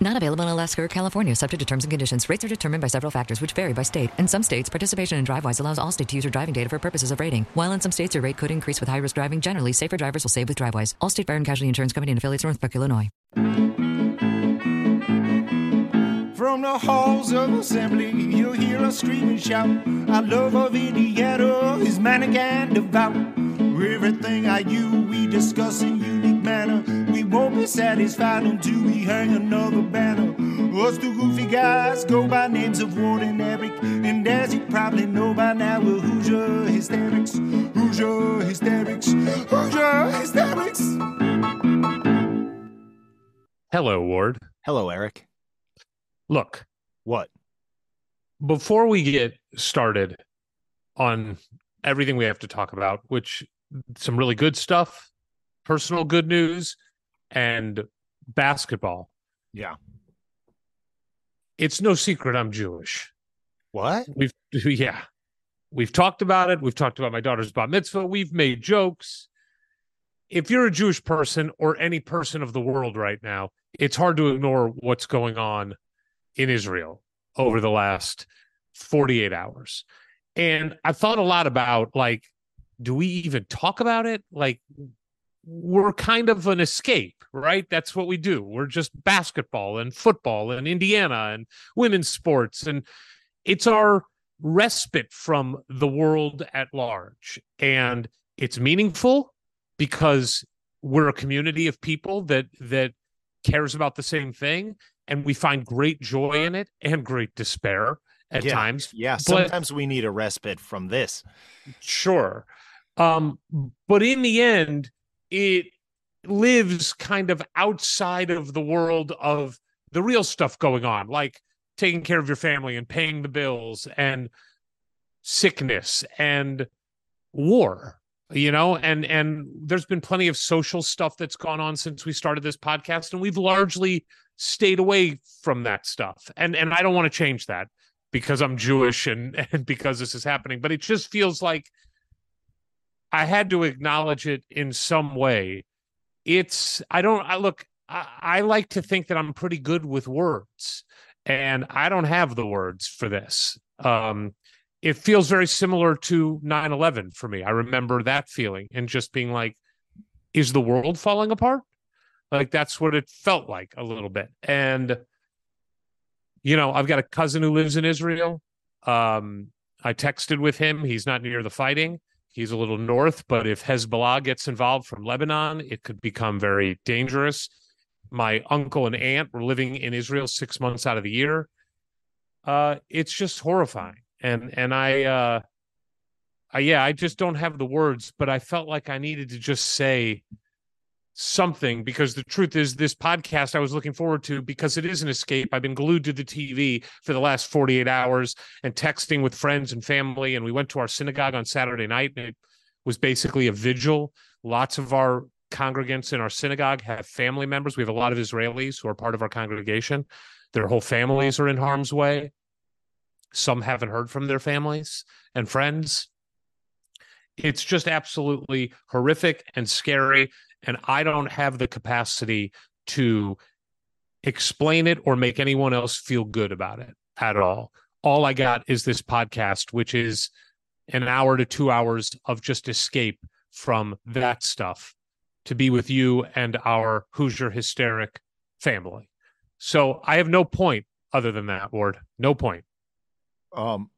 Not available in Alaska or California, subject to terms and conditions. Rates are determined by several factors, which vary by state. In some states, participation in DriveWise allows Allstate to use your driving data for purposes of rating. While in some states, your rate could increase with high risk driving. Generally, safer drivers will save with DriveWise. Allstate Fire and Casualty Insurance Company and affiliates, Northbrook, Illinois. From the halls of assembly, you'll hear us scream and shout. Our love of Indiana is manic and devout. Everything I you we discuss in unique manner. We won't be satisfied until we hang another banner. Us two goofy guys go by names of Ward and Eric. And as you probably know by now, we're Hoosier Hysterics. Hoosier Hysterics. Hoosier Hysterics. Hello, Ward. Hello, Eric. Look, What? before we get started on everything we have to talk about, which some really good stuff, personal good news, and basketball. Yeah. It's no secret I'm Jewish. What? We've yeah. We've talked about it. We've talked about my daughter's bat mitzvah. We've made jokes. If you're a Jewish person or any person of the world right now, it's hard to ignore what's going on in Israel over the last 48 hours. And I thought a lot about like, do we even talk about it? Like, we're kind of an escape, right? That's what we do. We're just basketball and football and Indiana and women's sports. And it's our respite from the world at large. And it's meaningful because we're a community of people that that cares about the same thing and we find great joy in it and great despair at Yeah, times. Yeah. But- Sometimes we need a respite from this. Sure. Um, but in the end, it lives kind of outside of the world of the real stuff going on, like taking care of your family and paying the bills and sickness and war you know? And and there's been plenty of social stuff that's gone on since we started this podcast and we've largely stayed away from that stuff. And and I don't want to change that because I'm Jewish and and because this is happening but it just feels like I had to acknowledge it in some way. It's I don't I look I, I like to think that I'm pretty good with words and I don't have the words for this. Um it feels very similar to 9-11 for me. I remember that feeling and just being like is the world falling apart? Like that's what it felt like a little bit. And you know i've got a cousin who lives in israel. Um i texted with him. He's not near the fighting he's a little north but if hezbollah gets involved from lebanon it could become very dangerous. My uncle and aunt were living in israel six months out of the year. Uh it's just horrifying. And and I uh I, yeah, I just don't have the words, but I felt like I needed to just say something because the truth is this podcast I was looking forward to because it is an escape. I've been glued to the TV for the last 48 hours and texting with friends and family and we went to our synagogue on Saturday night and it was basically a vigil. Lots of our congregants in our synagogue have family members. We have a lot of Israelis who are part of our congregation. Their whole families are in harm's way. Some haven't heard from their families and friends. It's just absolutely horrific and scary. And I don't have the capacity to explain it or make anyone else feel good about it at all. All I got is this podcast, which is an hour to two hours of just escape from that stuff to be with you and our Hoosier hysteric family. So I have no point other than that, Ward. No point. Um,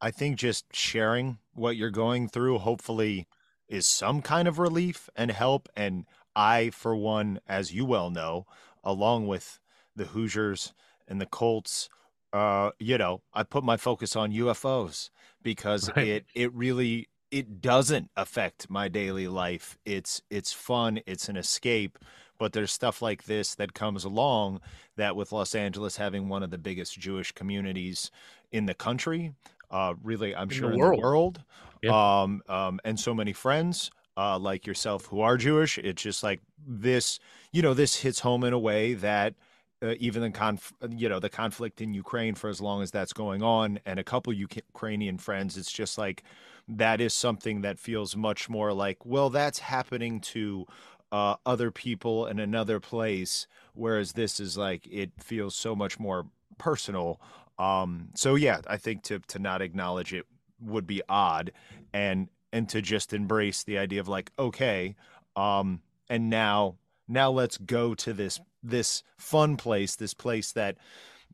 I think just sharing what you're going through hopefully is some kind of relief and help. And I, for one, as you well know, along with the Hoosiers and the Colts, uh, you know, I put my focus on UFOs because Right. it it really it doesn't affect my daily life. It's it's fun, it's an escape, but there's stuff like this that comes along that with Los Angeles having one of the biggest Jewish communities in the country, uh, really, I'm In sure the in the world, Yeah. um, um, and so many friends uh, like yourself who are Jewish. It's just like this, you know, this hits home in a way that uh, even the conf- you know, the conflict in Ukraine for as long as that's going on, and a couple Uk- Ukrainian friends, it's just like that is something that feels much more like, well, that's happening to uh, other people in another place, whereas this is like it feels so much more personal. Um, so yeah, I think to to not acknowledge it would be odd, and and to just embrace the idea of like, okay, um, and now now let's go to this this fun place, this place that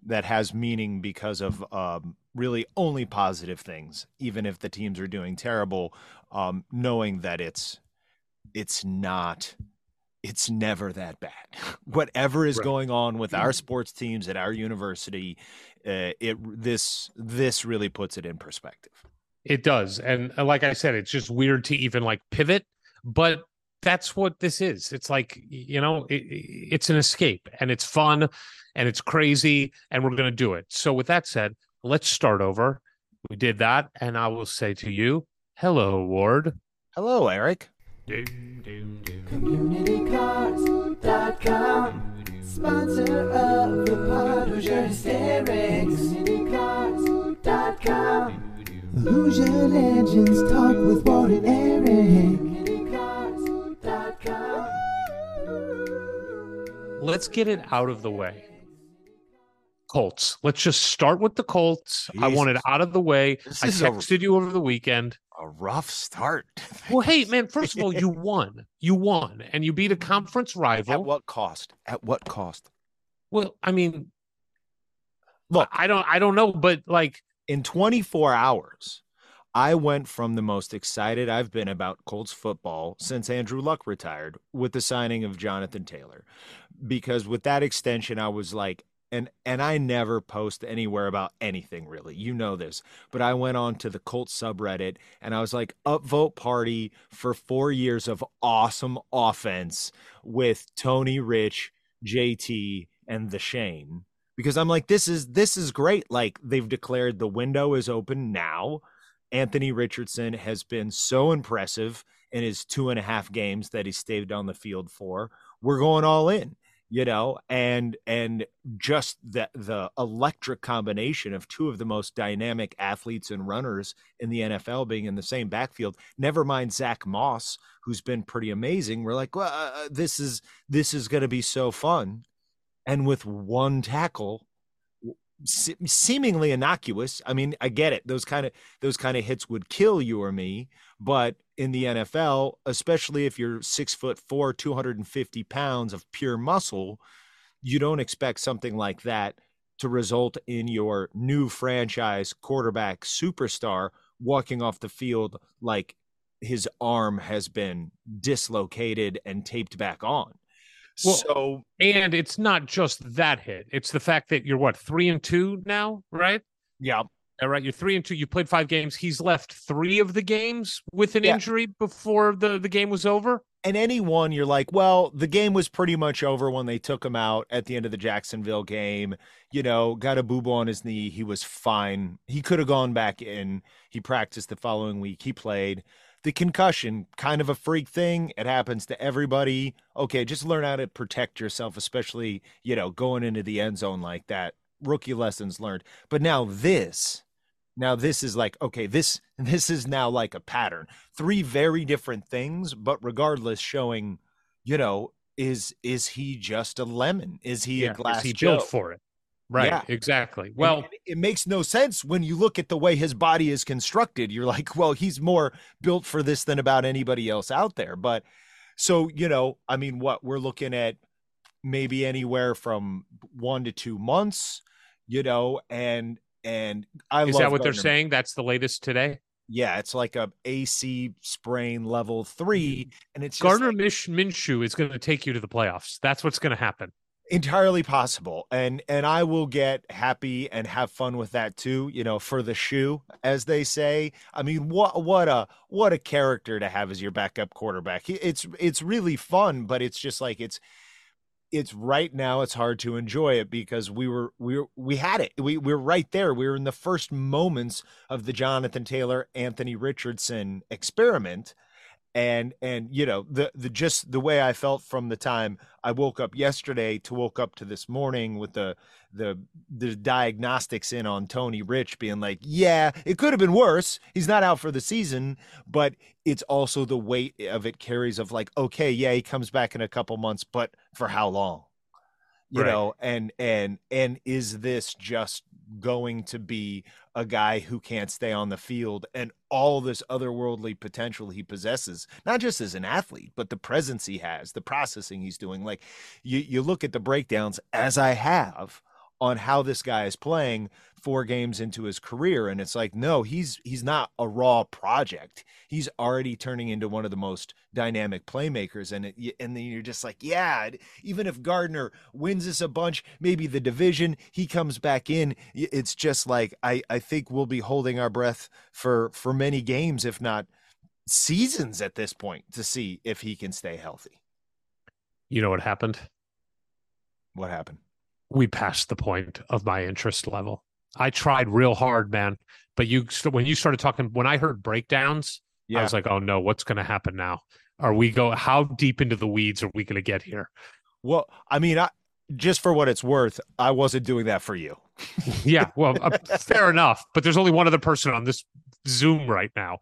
that has meaning because of um, really only positive things, even if the teams are doing terrible. Um, knowing that it's it's not it's never that bad. Whatever is Right. going on with our sports teams at our university, uh, it this this really puts it in perspective. It does. And uh, like I said, it's just weird to even like pivot, but that's what this is. It's like, you know, it, it's an escape and it's fun and it's crazy and we're going to do it. So, with that said, let's start over. We did that. And I will say to you, hello, Ward. Hello, Eric. CommunityCars.com Sponsor of the pod, Hoosier Hysterics CommunityCars.com Hoosier Legends talk with Ward and Eric Let's get it out of the way. Colts. Let's just start with the Colts. I want it out of the way. This I is a- texted you over the weekend. A rough start. Well, hey, man, first of all, you won. You won and you beat a conference rival. At what cost? At what cost? Well, I mean, Look, I don't, I don't know, but like, in 24 hours, I went from the most excited I've been about Colts football since Andrew Luck retired with the signing of Jonathan Taylor. Because with that extension, I was like, and and I never post anywhere about anything really. You know this. But I went on to the Colts subreddit and I was like, upvote party for four years of awesome offense with Tony Rich, JT, and the Shane because I'm like, this is this is great. Like they've declared the window is open now. Anthony Richardson has been so impressive in his two and a half games that he stayed on the field for. We're going all in, you know, and and just the the electric combination of two of the most dynamic athletes and runners in the NFL being in the same backfield. Never mind Zach Moss, who's been pretty amazing. We're like, well, uh, this is this is going to be so fun and with one tackle se- seemingly innocuous. I mean i get it. Those kind of those kind of hits would kill you or me but in the nfl especially if you're six foot four 250 pounds of pure muscle you don't expect something like that to result in your new franchise quarterback superstar walking off the field like his arm has been dislocated and taped back on Well, so and it's not just that hit. It's the fact that you're what three and two now, right? yeah All right, you're three and two. You played five games. He's left three of the games with an Yeah. injury before the the game was over. and anyone you're like, well, the game was pretty much over when they took him out at the end of the Jacksonville game. You know, got a boo boo on his knee. He was fine. He could have gone back in. He practiced the following week. He played. The concussion, kind of a freak thing. It happens to everybody. Okay, just learn how to protect yourself, especially, you know, going into the end zone like that. Rookie lessons learned. But now this, now this is like, okay, this this is now like a pattern three very different things, but regardless, showing, you know, is is he just a lemon? Is he a glass is he Joe? built for it? Right, Yeah. exactly. Well, and it makes no sense when you look at the way his body is constructed. You're like, well, he's more built for this than about anybody else out there. But so, you know, I mean, what we're looking at maybe anywhere from one to two months, you know, and and I is love that what they're saying? That's the latest today. Yeah, it's like a AC sprain level three, mm-hmm. and it's just Gardner like- Minshew is going to take you to the playoffs. That's what's going to happen. Entirely possible and and i will get happy and have fun with that too you know for the shoe as they say. I mean what what a what a character to have as your backup quarterback. It's it's really fun but it's just like it's it's right now it's hard to enjoy it because we were we were, we had it. We we're right there. We were in the first moments of the jonathan taylor anthony richardson experiment and and you know the the just the way I felt from the time I woke up yesterday to woke up to this morning with the the the diagnostics in on Tony Rich being like, yeah, it could have been worse. He's not out for the season, but it's also the weight of it carries of like, okay, yeah, he comes back in a couple months, but for how long? You Right. know, and and and is this just going to be a guy who can't stay on the field and all this otherworldly potential he possesses, not just as an athlete, but the presence he has, the processing he's doing. Like you, you look at the breakdowns as I have on how this guy is playing four games into his career. And it's like no he's he's not a raw project. He's already turning into one of the most dynamic playmakers. And it, and then you're just like yeah even if Gardner wins us a bunch maybe the division he comes back in. It's just like I I think we'll be holding our breath for for many games if not seasons at this point to see if he can stay healthy. You know what happened? what happened We passed the point of my interest level. I tried real hard, man. But you, when you started talking, when I heard breakdowns, I was like, oh no, what's going to happen now? Are we go? How deep into the weeds are we going to get here? well I mean I just for what it's worth I wasn't doing that for you Yeah, well, uh, fair enough. But there's only one other person on this Zoom right now,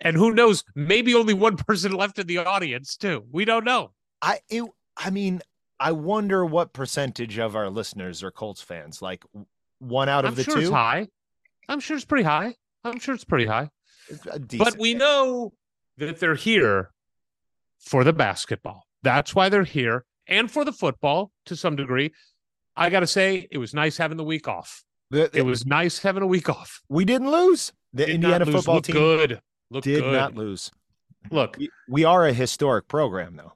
and who knows? Maybe only one person left in the audience too. We don't know. I it, I mean, I wonder what percentage of our listeners are Colts fans. Like one out of I'm the sure it's high. I'm sure it's pretty high. I'm sure it's pretty high. Uh, it's But we know that they're here for the basketball. That's why they're here, and for the football to some degree. I got to say, it was nice having the week off. The- It was nice having a week off. we didn't lose. The Did Indiana lose. football Looked team good. Looked did good. not lose. Look, We, we are a historic program, though.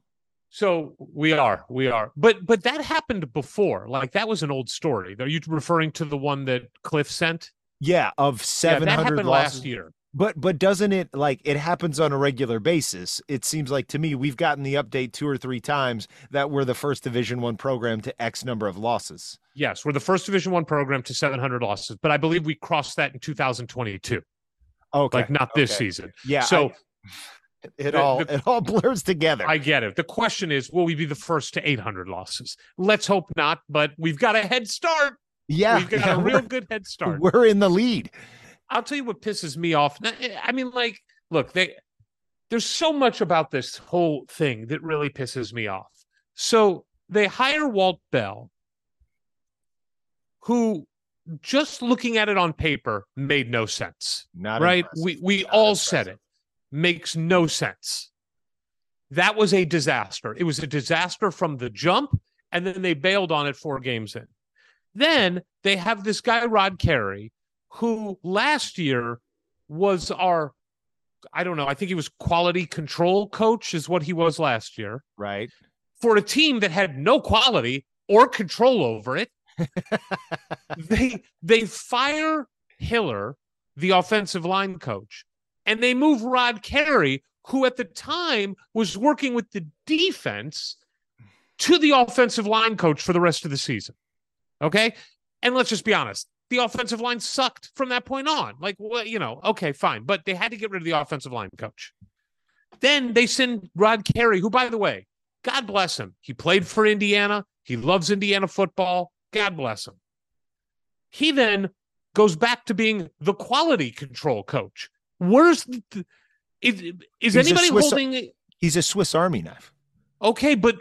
So we are, we are, but but that happened before. Like that was an old story. Are you referring to the one that Cliff sent? Yeah, of Yeah, that happened losses. last year. But but doesn't it like it happens on a regular basis? It seems like to me we've gotten the update two or three times that we're the first Division One program to X number of losses. Yes, we're the first Division One program to 700 losses, but I believe we crossed that in 2022. Okay, Like not this okay. season. Yeah. So I- it the- all the- it all blurs together. I get it. The question is, will we be the first to 800 losses? Let's hope not, but we've got a head start. yeah, we've got yeah, a real good head start. We're in the lead. I'll tell you what pisses me off. Eh, I mean, like, look, they there's so much about this whole thing that really pisses me off. So they hire Walt Bell, who just looking at it on paper made no sense. Not right? impressive. We we Not all said it. Makes no sense. That was a disaster. It was a disaster from the jump, and then they bailed on it four games in. Then they have this guy, Rod Carey, who last year was our, I don't know, I think he was quality control coach, is what he was last year, right. for a team that had no quality or control over it. they they fire Hiller, the offensive line coach, and they move Rod Carey, who at the time was working with the defense, to the offensive line coach for the rest of the season. Okay. And let's just be honest. The offensive line sucked from that point on. Like, well, you know, okay, fine. But they had to get rid of the offensive line coach. Then they send Rod Carey, who, by the way, God bless him. He played for Indiana. He loves Indiana football. God bless him. He then goes back to being the quality control coach. Where's the, is, is He's anybody Swiss- holding He's a Swiss Army knife. okay, but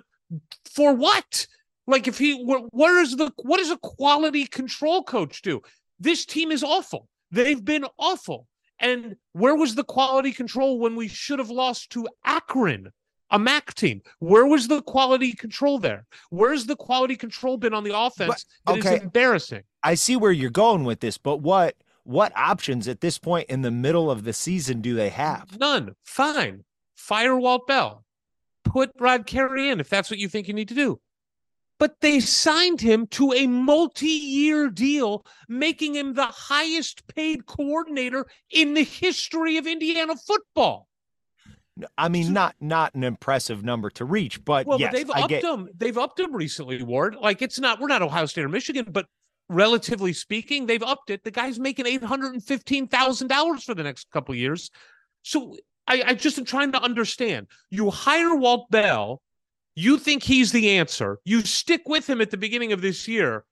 for what? Like if he where, where is the what does a quality control coach do? This team is awful. They've been awful. And where was the quality control when we should have lost to Akron, a MAC team? Where was the quality control there? Where's the quality control been on the offense? That is okay. embarrassing. I see where you're going with this, but what what options at this point in the middle of the season do they have? None. Fine. Fire Walt Bell. Put Rod Carey in if that's what you think you need to do. But they signed him to a multi year deal, making him the highest paid coordinator in the history of Indiana football. I mean, not not an impressive number to reach, but Well, yes, but they've I upped get. him. They've upped him recently, Ward. Like it's not. We're not Ohio State or Michigan, but relatively speaking, they've upped it. The guy's making eight hundred and fifteen thousand dollars for the next couple years. So I, I just am trying to understand. You hire Walt Bell. You think he's the answer. You stick with him at the beginning of this year.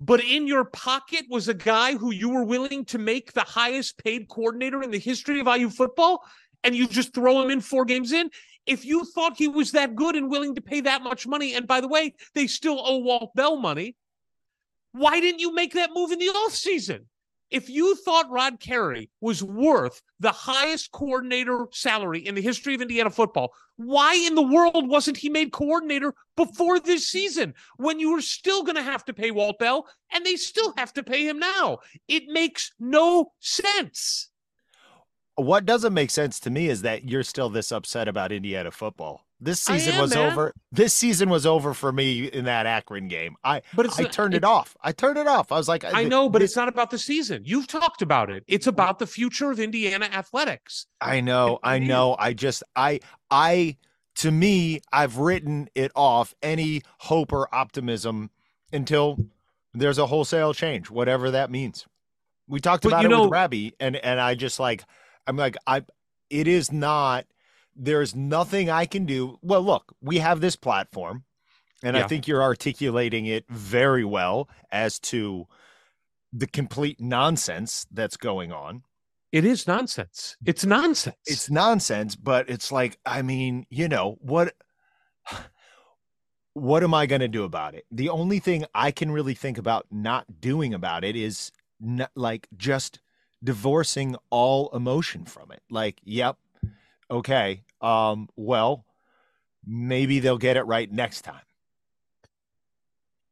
But in your pocket was a guy who you were willing to make the highest paid coordinator in the history of IU football, and you just throw him in four games in. If you thought he was that good and willing to pay that much money, and by the way, they still owe Walt Bell money, why didn't you make that move in the offseason? If you thought Rod Carey was worth the highest coordinator salary in the history of Indiana football, why in the world wasn't he made coordinator before this season when you were still going to have to pay Walt Bell and they still have to pay him now? It makes no sense. What doesn't make sense to me is that you're still this upset about Indiana football. This season am, was man. over. This season was over for me in that Akron game. I But I turned it it's- off. I turned it off. I was like, I know, but it's not about the season. You've talked about it. It's about the future of Indiana athletics. I know, I know. I just, I, I, to me, I've written it off any hope or optimism until there's a wholesale change, whatever that means. We talked But about you it know- with Rabbi, and and I just like, I'm like, I, it is not. There's nothing I can do. Well, look, we have this platform, and Yeah. I think you're articulating it very well as to the complete nonsense that's going on. It is nonsense. It's nonsense. it's nonsense but it's like i mean you know what what am i going to do about it the only thing i can really think about not doing about it is not, like just divorcing all emotion from it like yep okay um well maybe they'll get it right next time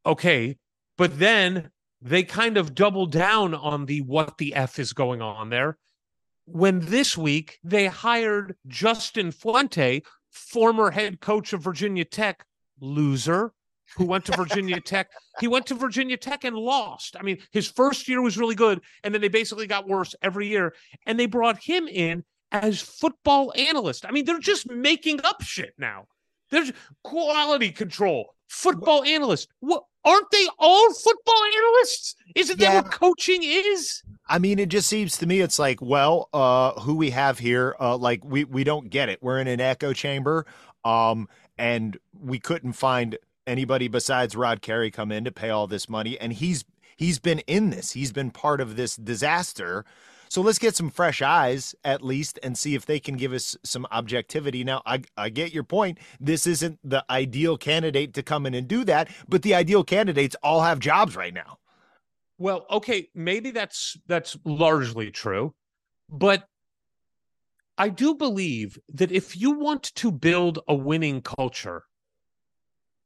okay. But then they kind of double down on the what the F is going on there. When this week they hired Justin Fuente, former head coach of Virginia Tech, loser, who went to Virginia Tech. He went to Virginia Tech and lost. I mean, his first year was really good, and then they basically got worse every year. And they brought him in as football analyst. I mean, they're just making up shit now. There's quality control, football analyst. What aren't they all football analysts? Isn't that what coaching is? I mean, it just seems to me it's like, well, uh, who we have here, uh, like we we don't get it. We're in an echo chamber, um, and we couldn't find anybody besides Rod Carey come in to pay all this money, and he's he's been in this. He's been part of this disaster. So let's get some fresh eyes at least and see if they can give us some objectivity. Now, I, I get your point. This isn't the ideal candidate to come in and do that, but the ideal candidates all have jobs right now. Well, okay, maybe that's that's largely true, but I do believe that if you want to build a winning culture,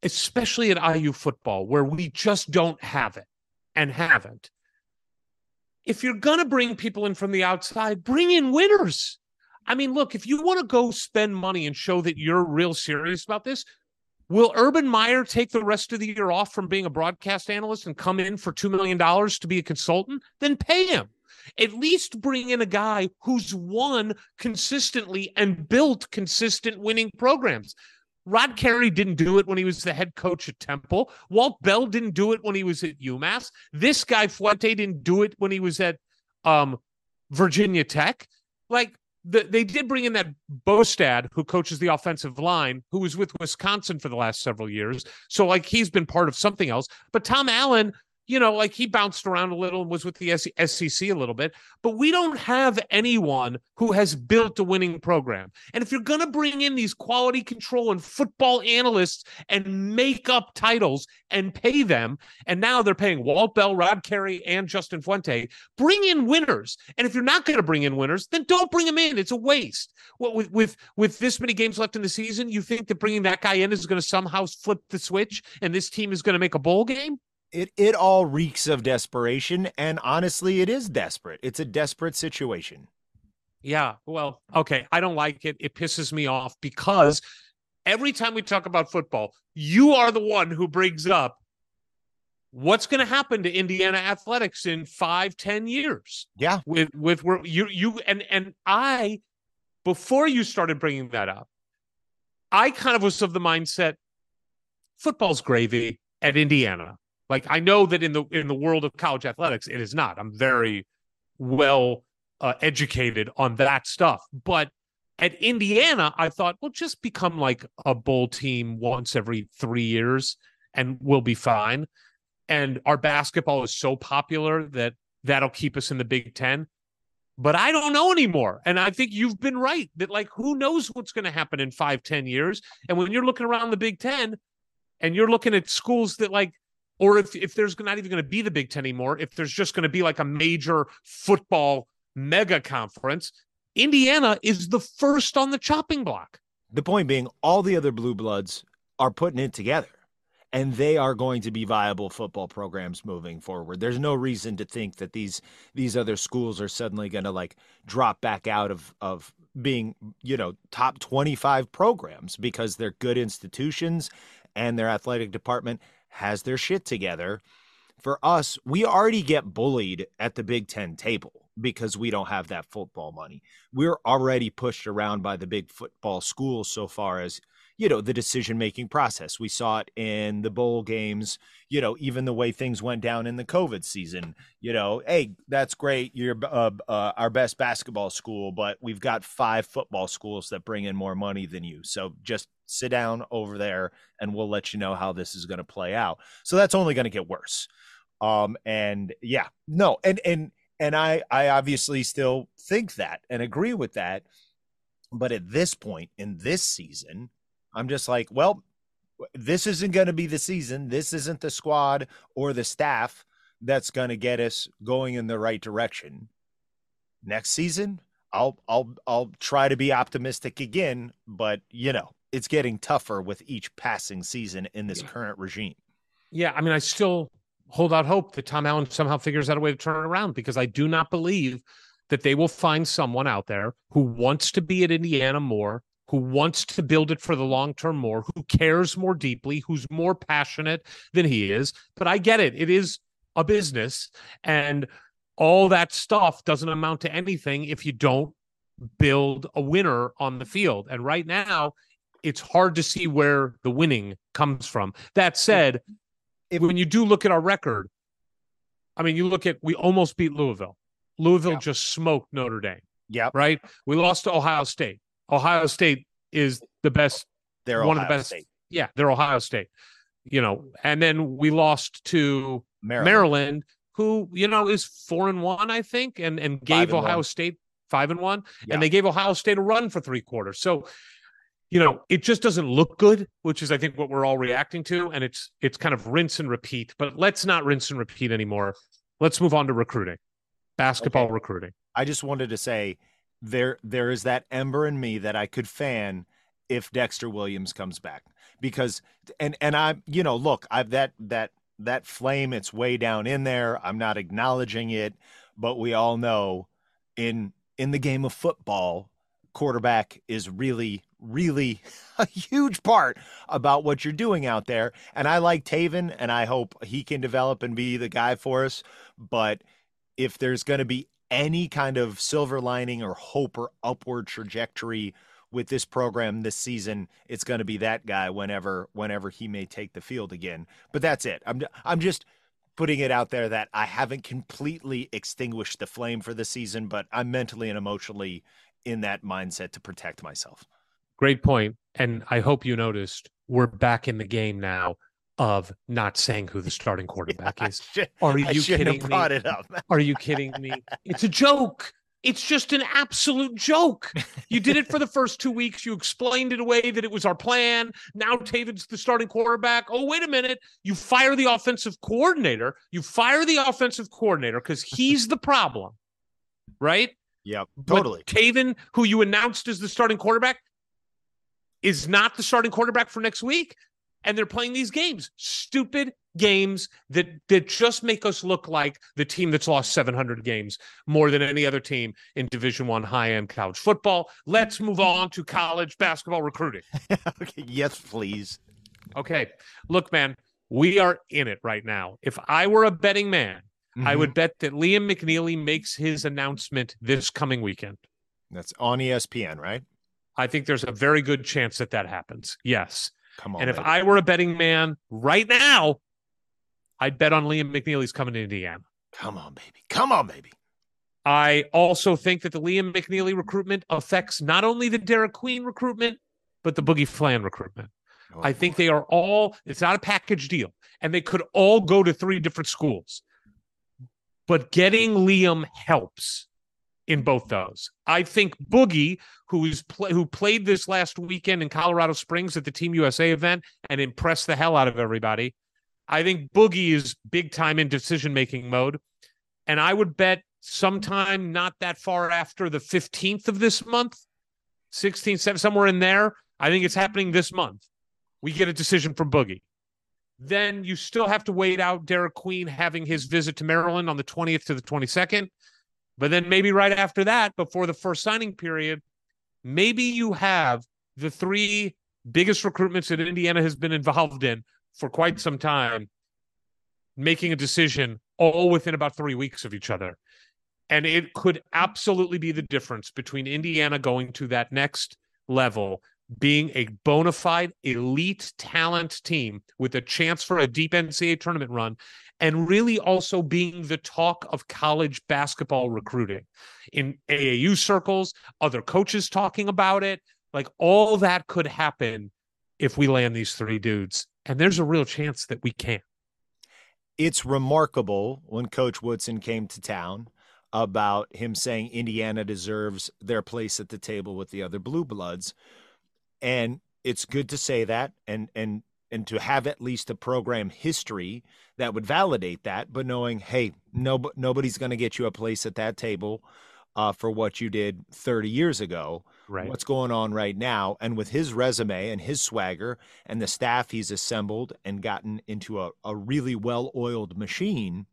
especially at IU football, where we just don't have it and haven't, if you're going to bring people in from the outside, bring in winners. I mean, look, if you want to go spend money and show that you're real serious about this, will Urban Meyer take the rest of the year off from being a broadcast analyst and come in for $2 million to be a consultant? Then pay him. At least bring in a guy who's won consistently and built consistent winning programs. Rod Carey didn't do it when he was the head coach at Temple. Walt Bell didn't do it when he was at UMass. This guy Fuente didn't do it when he was at um, Virginia Tech. Like the, they did bring in that Bostad, who coaches the offensive line, who was with Wisconsin for the last several years. So like he's been part of something else. But Tom Allen, you know, like he bounced around a little and was with the SEC a little bit. But we don't have anyone who has built a winning program. And if you're going to bring in these quality control and football analysts and make up titles and pay them, and now they're paying Walt Bell, Rod Carey, and Justin Fuente, bring in winners. And if you're not going to bring in winners, then don't bring them in. It's a waste. What with with with this many games left in the season, you think that bringing that guy in is going to somehow flip the switch and this team is going to make a bowl game? It it all reeks of desperation, and honestly, it is desperate. It's a desperate situation. Yeah, well, okay. I don't like it. It pisses me off because every time we talk about football, you are the one who brings up what's going to happen to Indiana athletics in five, ten years. Yeah, with with where you you and and I, before you started bringing that up, I kind of was of the mindset, football's gravy at Indiana. Like I know that in the in the world of college athletics, it is not. I'm very well uh, educated on that stuff, but at Indiana, I thought, well, just become like a bowl team once every three years, and we'll be fine and our basketball is so popular that that'll keep us in the Big Ten. But I don't know anymore. And I think you've been right that, like, who knows what's going to happen in five, ten years? And when you're looking around the Big Ten and you're looking at schools that, like, or if, if there's not even going to be the Big Ten anymore, if there's just going to be like a major football mega conference, Indiana is the first on the chopping block. The point being, all the other blue bloods are putting it together and they are going to be viable football programs moving forward. There's no reason to think that these these other schools are suddenly going to like drop back out of of being, you know, top 25 programs because they're good institutions and their athletic department has their shit together. For us, we already get bullied at the Big 10 table because we don't have that football money. We're already pushed around by the big football schools so far as you know the decision making process. We saw it in the bowl games you know even the way things went down in the covid season. You know hey that's great you're uh, uh, our best basketball school but we've got five football schools that bring in more money than you. So just sit down over there and we'll let you know how this is going to play out. So that's only going to get worse. Um and yeah no and and and i i obviously still think that and agree with that. But at this point in this season I'm just like, well, this isn't going to be the season. This isn't the squad or the staff that's going to get us going in the right direction. Next season, I'll I'll I'll try to be optimistic again, but you know, it's getting tougher with each passing season in this yeah. current regime. Yeah, I mean, I still hold out hope that Tom Allen somehow figures out a way to turn it around because I do not believe that they will find someone out there who wants to be at Indiana more, who wants to build it for the long term more, who cares more deeply, who's more passionate than he is. But I get it. It is a business. And all that stuff doesn't amount to anything if you don't build a winner on the field. And right now, it's hard to see where the winning comes from. That said, if, when you do look at our record, I mean, you look at we almost beat Louisville. Louisville yeah. just smoked Notre Dame. Yeah. Right. We lost to Ohio State. Ohio State is the best. They're one Ohio of the best. State. Yeah, they're Ohio State. You know, and then we lost to Maryland, Maryland who you know is four and one, I think, and and gave and Ohio one. State five and one, Yeah. and they gave Ohio State a run for three quarters. So, you know, it just doesn't look good, which is I think what we're all reacting to, and it's it's kind of rinse and repeat. But let's not rinse and repeat anymore. Let's move on to recruiting, basketball Okay. recruiting. I just wanted to say there there is that ember in me that I could fan if Dexter Williams comes back. Because and and I you know look I've that that that flame it's way down in there. I'm not acknowledging it. But we all know in in the game of football quarterback is really really a huge part about what you're doing out there. And I like Tayven and I hope he can develop and be the guy for us. But if there's going to be any kind of silver lining or hope or upward trajectory with this program this season, it's going to be that guy whenever whenever he may take the field again. But that's it. I'm I'm just putting it out there that I haven't completely extinguished the flame for the season, but I'm mentally and emotionally in that mindset to protect myself. Great point. And I hope you noticed we're back in the game now of not saying who the starting quarterback is. should- Are you kidding me? it up. Are you kidding me? It's a joke. It's just an absolute joke. You did it for the first two weeks. You explained it away that it was our plan. Now Tayven's the starting quarterback. Oh, wait a minute. You fire the offensive coordinator. You fire the offensive coordinator because he's the problem, right? Yep, But totally. Tayven, who you announced as the starting quarterback, is not the starting quarterback for next week. And they're playing these games, stupid games that that just make us look like the team that's lost 700 games more than any other team in Division 1 high-end college football. Let's move on to college basketball recruiting. okay, yes, please. Okay. Look, man, we are in it right now. If I were a betting man, I Mhm. would bet that Liam McNeely makes his announcement this coming weekend. That's on ESPN, right? I think there's a very good chance that that happens. Yes. Come on. and if baby. I were a betting man right now, I'd bet on Liam McNeely's coming to Indiana. Come on, baby. Come on, baby. I also think that the Liam McNeely recruitment affects not only the Derik Queen recruitment, but the Boogie Fland recruitment. Oh, I think they are all, it's not a package deal, and they could all go to three different schools. But getting Liam helps in both those. I think Boogie, who is play, who played this last weekend in Colorado Springs at the Team USA event and impressed the hell out of everybody. I think Boogie is big time in decision making mode. And I would bet sometime not that far after the 15th of this month, 16th, somewhere in there. I think it's happening this month. We get a decision from Boogie. Then you still have to wait out Derik Queen having his visit to Maryland on the 20th to the 22nd. But then maybe right after that, before the first signing period, maybe you have the three biggest recruitments that Indiana has been involved in for quite some time making a decision all within about three weeks of each other. And it could absolutely be the difference between Indiana going to that next level, being a bona fide elite talent team with a chance for a deep NCAA tournament run, and really also being the talk of college basketball recruiting in AAU circles, other coaches talking about it. Like all that could happen if we land these three dudes. And there's a real chance that we can. it's remarkable when Coach Woodson came to town about him saying Indiana deserves their place at the table with the other blue bloods. And it's good to say that and and and to have at least a program history that would validate that, but knowing, hey, no, nobody's going to get you a place at that table uh, for what you did 30 years ago Right. what's going on right now. And with his resume and his swagger and the staff he's assembled and gotten into a, a really well oiled machine,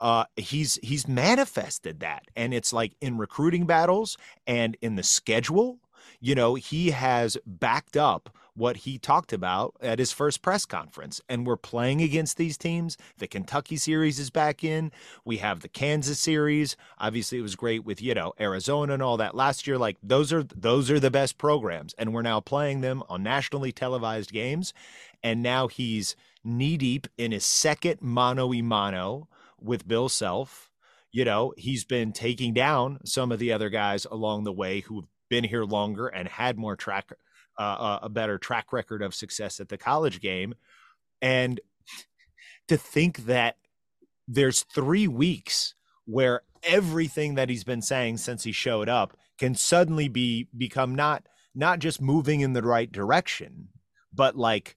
uh, he's he's manifested that. And it's like in recruiting battles and in the schedule, you know, he has backed up what he talked about at his first press conference. And we're playing against these teams. The Kentucky series is back in. We have the Kansas series. Obviously, it was great with, you know, Arizona and all that last year. Like those are those are the best programs. And we're now playing them on nationally televised games. And now he's knee deep in his second mano e mono with Bill Self. You know, he's been taking down some of the other guys along the way who've been here longer and had more track uh, a better track record of success at the college game. And to think that there's three weeks where everything that he's been saying since he showed up can suddenly be become not not just moving in the right direction, but like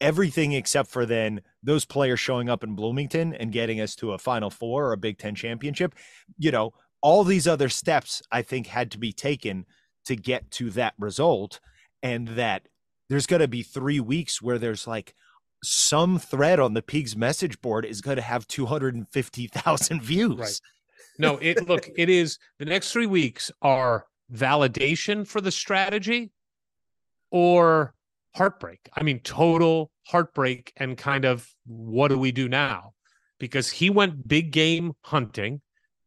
everything except for then those players showing up in Bloomington and getting us to a Final Four or a Big Ten championship. You know, all these other steps I think had to be taken to get to that result and that there's going to be three weeks where there's like some thread on the Peegs message board is going to have 250,000 views. Right. No, it look, it is the next three weeks are validation for the strategy or heartbreak. I mean, total heartbreak and kind of what do we do now? Because he went big game hunting.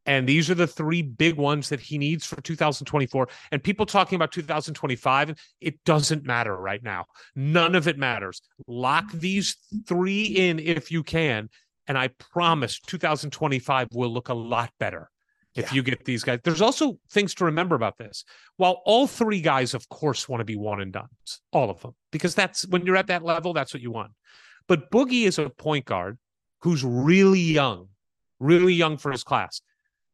And these are the three big ones that he needs for 2024. And people talking about 2025, it doesn't matter right now. None of it matters. Lock these three in if you can. And I promise 2025 will look a lot better if Yeah. you get these guys. There's also things to remember about this. While all three guys, of course, want to be one and done, all of them, because that's when you're at that level, that's what you want. But Boogie is a point guard who's really young, really young for his class.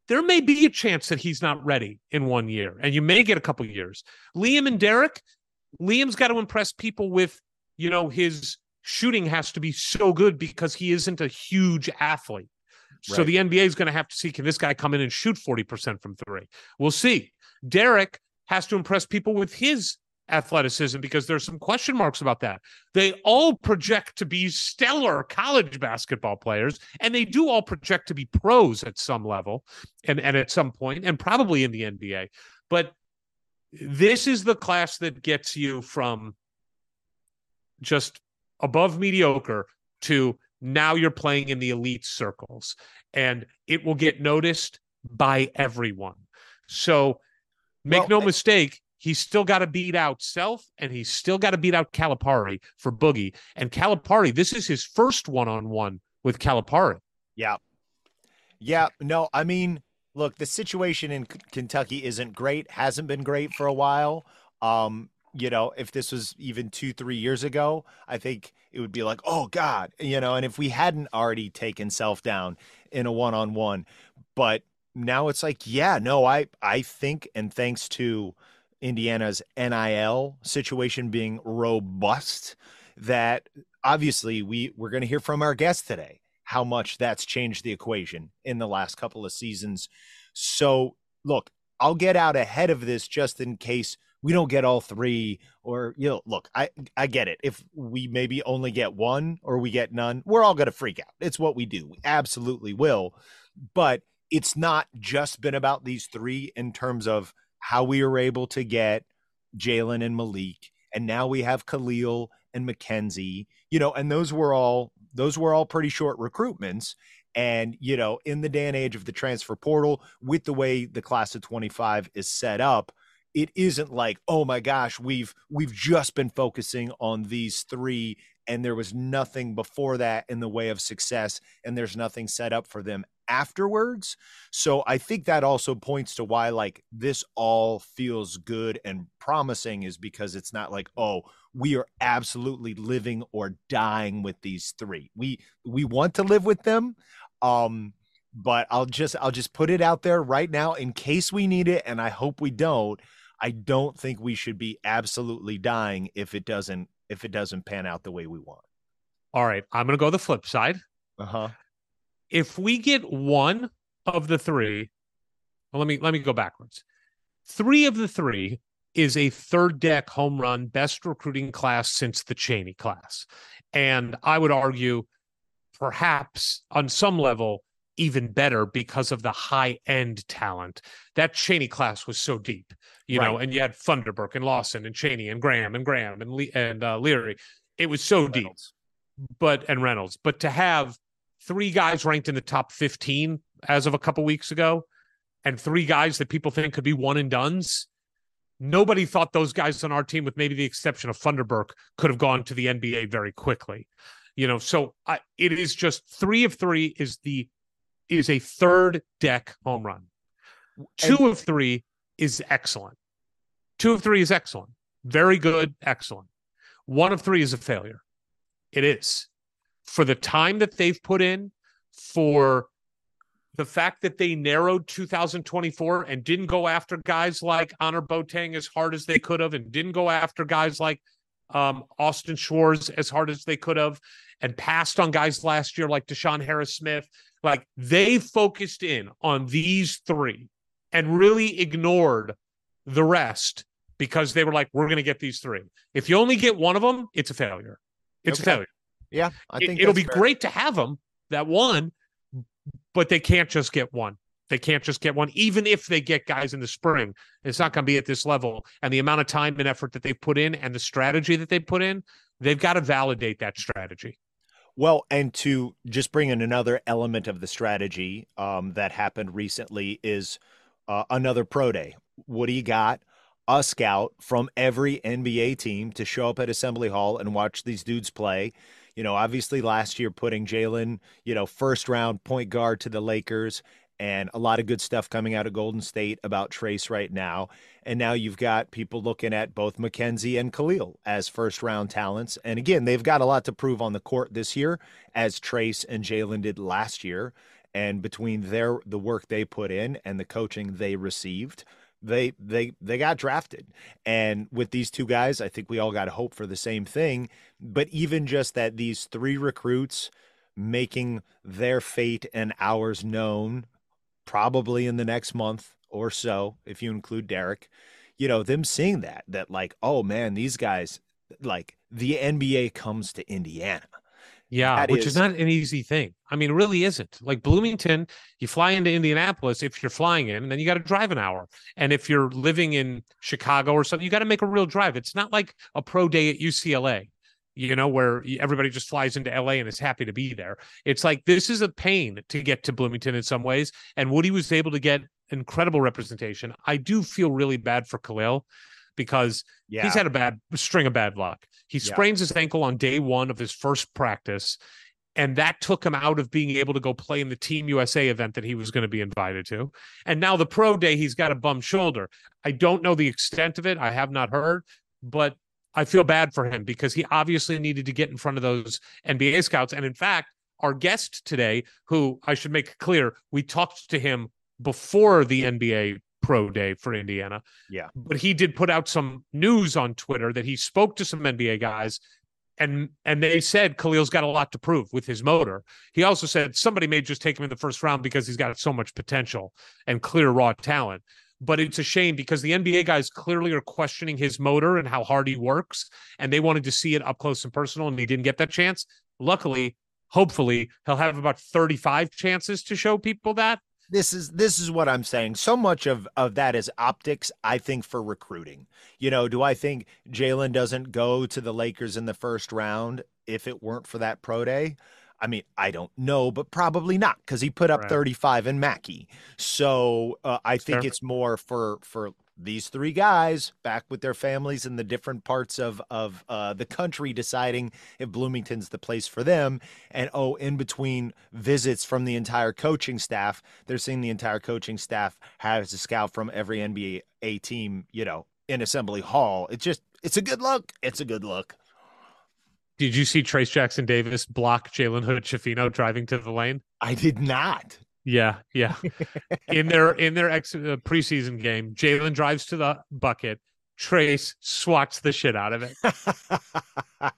There may be a chance that he's not ready in one year, and you may get a couple years. Liam and Derik, Liam's got to impress people with, you know, his shooting has to be so good because he isn't a huge athlete. So the NBA is going to have to see can this guy come in and shoot 40% from three? We'll see. Derik has to impress people with his athleticism because there's some question marks about that. They all project to be stellar college basketball players, and they do all project to be pros at some level and, and at some point, and probably in the NBA. But this is the class that gets you from just above mediocre to now you're playing in the elite circles and it will get noticed by everyone. So make well, no mistake, he's still got to beat out Self and he's still got to beat out Calipari for Boogie. And Calipari, this is his first one on one with Calipari. Yeah. Yeah. No, I mean, look, the situation in K- Kentucky isn't great, hasn't been great for a while. Um, you know, if this was even two, three years ago, I think it would be like, oh God, you know, and if we hadn't already taken self down in a one on one, but now it's like, yeah, no, I I think, and thanks to Indiana's NIL situation being robust, that obviously we we're going to hear from our guest today how much that's changed the equation in the last couple of seasons. So, look, I'll get out ahead of this just in case we don't get all three or you know look i i get it. If we maybe only get one or we get none we're all going to freak out. It's what we do. We absolutely will. But it's not just been about these three in terms of how we were able to get jalen and malik and now we have khalil and mackenzie you know and those were all those were all pretty short recruitments. And, you know, in the day and age of the transfer portal, with the way the class of 25 is set up, it isn't like, oh my gosh, we've we've just been focusing on these three and there was nothing before that in the way of success and there's nothing set up for them afterwards. So I think that also points to why like this all feels good and promising is because it's not like, oh, we are absolutely living or dying with these three. We we want to live with them. Um but I'll just I'll just put it out there right now in case we need it and I hope we don't. I don't think we should be absolutely dying if it doesn't if it doesn't pan out the way we want. All right, I'm going to go the flip side. Uh-huh. If we get one of the three, well, let me let me go backwards. 3 of the 3 is a third deck home run best recruiting class since the Cheaney class. And I would argue perhaps on some level even better because of the high end talent. That Cheaney class was so deep, you right. know, and you had Funderburke and Lawson and Cheaney and Graham and Graham and Le- and uh, Leary. It was so Reynolds. deep, but and Reynolds. But to have three guys ranked in the top fifteen as of a couple weeks ago, and three guys that people think could be one and duns. Nobody thought those guys on our team, with maybe the exception of Funderburke, could have gone to the NBA very quickly. You know, so I, it is just three of three is the is a third deck home run. Two and, of three is excellent. Two of three is excellent. Very good, excellent. One of three is a failure. It is. For the time that they've put in, for the fact that they narrowed 2024 and didn't go after guys like Honor Boateng as hard as they could have, and didn't go after guys like um, Austin Schwartz as hard as they could have, and passed on guys last year like DeShawn Harris Smith like they focused in on these three and really ignored the rest because they were like, we're going to get these three. If you only get one of them, it's a failure. It's okay. a failure. Yeah. I think it, will be fair. great to have them, that one, but they can't just get one. They can't just get one, even if they get guys in the spring. It's not going to be at this level. And the amount of time and effort that they put in and the strategy that they put in, they've got to validate that strategy. Well, and to just bring in another element of the strategy um, that happened recently is uh, another pro day. Woody got a scout from every NBA team to show up at Assembly Hall and watch these dudes play. You know, obviously last year putting Jalen, you know, first round point guard to the Lakers and a lot of good stuff coming out of Golden State about Trayce right now. And now you've got people looking at both Mackenzie and Kel'el as first round talents. And again, they've got a lot to prove on the court this year, as Trayce and Jalen did last year. And between their the work they put in and the coaching they received, they they they got drafted. And with these two guys, I think we all got hope for the same thing. But even just that these three recruits making their fate and ours known probably in the next month or so, if you include Derik. you know, them seeing that, that like, oh man, these guys, like the NBA comes to Indiana. Yeah, That which is, is- not an easy thing. I mean, it really isn't. Like Bloomington, you fly into Indianapolis if you're flying in, and then you got to drive an hour. And if you're living in Chicago or something, you got to make a real drive. It's not like a pro day at UCLA, you know, where everybody just flies into LA and is happy to be there. It's like this is a pain to get to Bloomington in some ways. And Woody was able to get incredible representation. I do feel really bad for Khalil because Yeah. He's had a bad string of bad luck. He Yeah. sprains his ankle on day one of his first practice, and that took him out of being able to go play in the Team USA event that he was going to be invited to. And now the pro day, he's got a bum shoulder. I don't know the extent of it. I have not heard, but I feel bad for him because he obviously needed to get in front of those NBA scouts. And in fact, our guest today, who I should make clear, we talked to him before the NBA pro day for Indiana Yeah. but he did put out some news on Twitter that he spoke to some NBA guys and and they said Kel'el's got a lot to prove with his motor. He also said somebody may just take him in the first round because he's got so much potential and clear raw talent. But it's a shame because the NBA guys clearly are questioning his motor and how hard he works, and they wanted to see it up close and personal, and he didn't get that chance. Luckily, hopefully, he'll have about 35 chances to show people that. This is this is what I'm saying. So much of of that is optics. I think for recruiting. You know, do I think Jalen doesn't go to the Lakers in the first round if it weren't for that pro day? I mean, I don't know, but probably not because he put up Right. 35 in Mackey. So uh, I think it's more for for these three guys back with their families in the different parts of of uh, the country deciding if Bloomington's the place for them. And oh, in between visits from the entire coaching staff, they're seeing the entire coaching staff has a scout from every NBA A team, you know, in Assembly Hall. It's just it's a good look. It's a good look. Did you see Trayce Jackson Davis block Jalen Hood Schifino driving to the lane? I did not. Yeah, yeah. in their in their ex uh, preseason game, Jalen drives to the bucket. Trayce swats the shit out of it.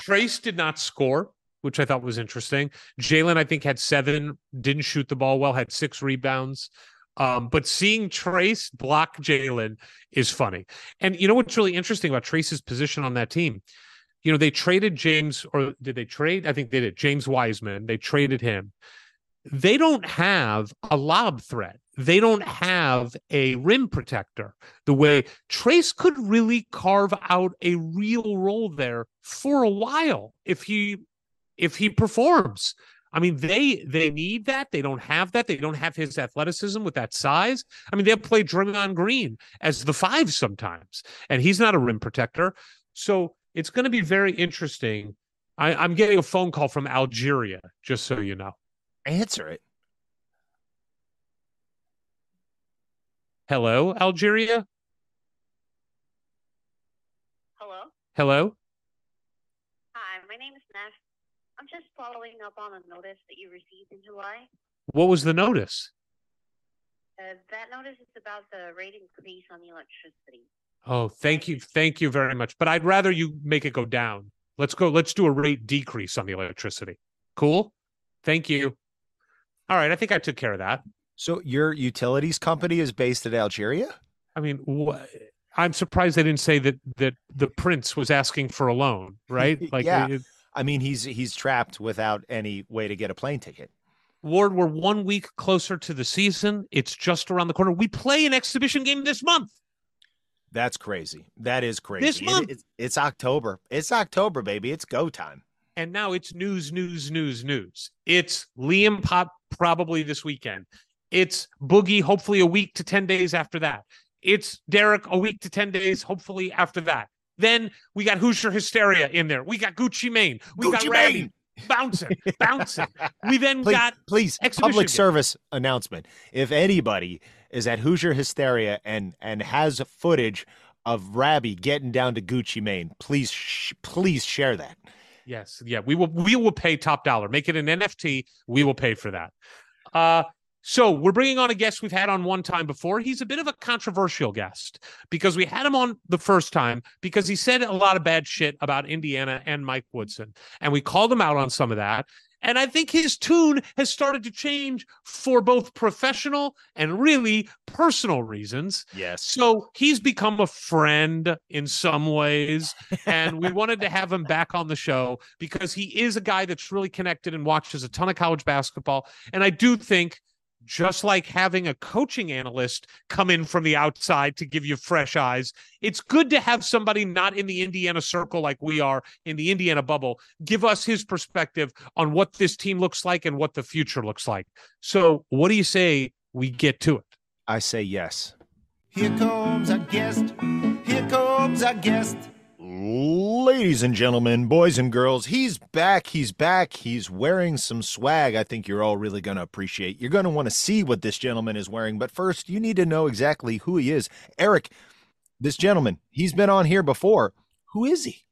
Trayce did not score, which I thought was interesting. Jalen, I think, had seven, didn't shoot the ball well, had six rebounds. Um, but seeing Trayce block Jalen is funny. And you know what's really interesting about Trayce's position on that team? You know, they traded James, or did they trade? I think they did. James Wiseman. They traded him. They don't have a lob threat. They don't have a rim protector the way Trayce could really carve out a real role there for a while if he if he performs. I mean, they they need that. They don't have that. They don't have his athleticism with that size. I mean, they'll play Draymond Green as the five sometimes, and he's not a rim protector. So it's going to be very interesting. I, I'm getting a phone call from Algeria, just so you know. Answer it. Hello, Algeria. Hello. Hello. Hi, my name is Neff. I'm just following up on a notice that you received in July. What was the notice? Uh, that notice is about the rate increase on the electricity. Oh, thank you. Thank you very much. But I'd rather you make it go down. Let's go. Let's do a rate decrease on the electricity. Cool. Thank you. All right. I think I took care of that. So your utilities company is based at Algeria? I mean, wh- I'm surprised they didn't say that that the prince was asking for a loan, right? Like, Yeah. it- I mean, he's he's trapped without any way to get a plane ticket. Ward, we're one week closer to the season. It's just around the corner. We play an exhibition game this month. That's crazy. That is crazy. This It- month. it's, it's October. It's October, baby. It's go time. And now it's news, news, news, news. It's Liam Pop probably this weekend. It's Boogie, hopefully a week to 10 days after that. It's Derik a week to 10 days, hopefully after that. Then we got Hoosier Hysteria in there. We got Gucci Mane. We got Gucci Randy Mane! bouncing, bouncing. We then Please, got please, public game. service announcement. If anybody is at Hoosier Hysteria and and has footage of Rabbi getting down to Gucci Mane, please sh- please share that. Yes, yeah, we will we will pay top dollar. Make it an NFT. We will pay for that. Uh so we're bringing on a guest we've had on one time before. He's a bit of a controversial guest because we had him on the first time because he said a lot of bad shit about Indiana and Mike Woodson, and we called him out on some of that. And I think his tune has started to change for both professional and really personal reasons. Yes. So he's become a friend in some ways. And we wanted to have him back on the show because he is a guy that's really connected and watches a ton of college basketball. And I do think just like having a coaching analyst come in from the outside to give you fresh eyes, it's good to have somebody not in the Indiana circle like we are in the Indiana bubble give us his perspective on what this team looks like and what the future looks like. So, what do you say we get to it? I say yes. Here comes our guest. Here comes our guest. Ladies and gentlemen, boys and girls, he's back. He's back. He's wearing some swag I think you're all really going to appreciate. You're going to want to see what this gentleman is wearing, but first, you need to know exactly who he is. Eric, this gentleman, he's been on here before. Who is he?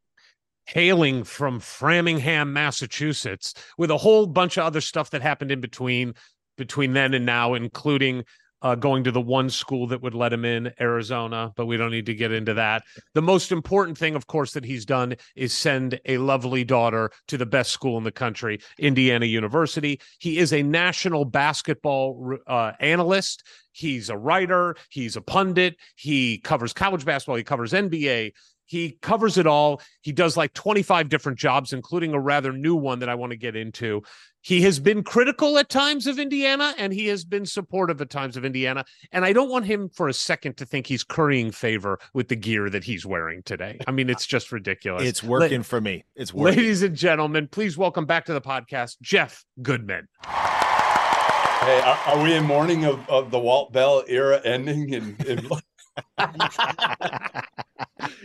hailing from Framingham, Massachusetts, with a whole bunch of other stuff that happened in between between then and now, including uh, going to the one school that would let him in, Arizona. But we don't need to get into that. The most important thing, of course, that he's done is send a lovely daughter to the best school in the country, Indiana University. He is a national basketball uh, analyst. He's a writer. He's a pundit. He covers college basketball. He covers NBA. He covers it all. He does like 25 different jobs, including a rather new one that I want to get into. He has been critical at times of Indiana and he has been supportive at times of Indiana. And I don't want him for a second to think he's currying favor with the gear that he's wearing today. I mean, it's just ridiculous. It's working La- for me. It's working. Ladies and gentlemen, please welcome back to the podcast, Jeff Goodman. Hey, are, are we in mourning of, of the Walt Bell era ending? And, and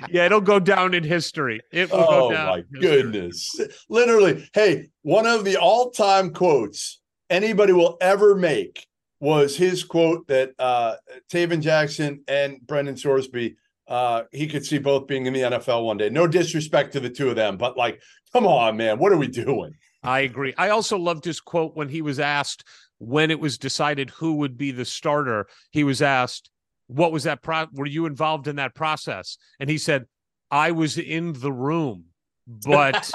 yeah, it'll go down in history. It will oh go down. my goodness! Literally, hey, one of the all-time quotes anybody will ever make was his quote that uh Tayven Jackson and Brendan Sorsby uh he could see both being in the NFL one day. No disrespect to the two of them, but like, come on, man, what are we doing? I agree. I also loved his quote when he was asked when it was decided who would be the starter. He was asked, "What was that? Pro- were you involved in that process?" And he said, "I was in the room, but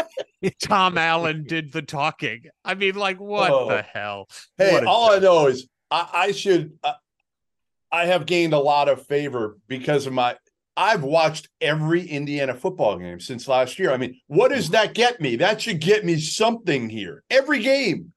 Tom Allen did the talking." I mean, like, what Oh. the hell? Hey, What a all I know is I, I should. Uh, I have gained a lot of favor because of my. I've watched every Indiana football game since last year. I mean, what does that get me? That should get me something here. Every game.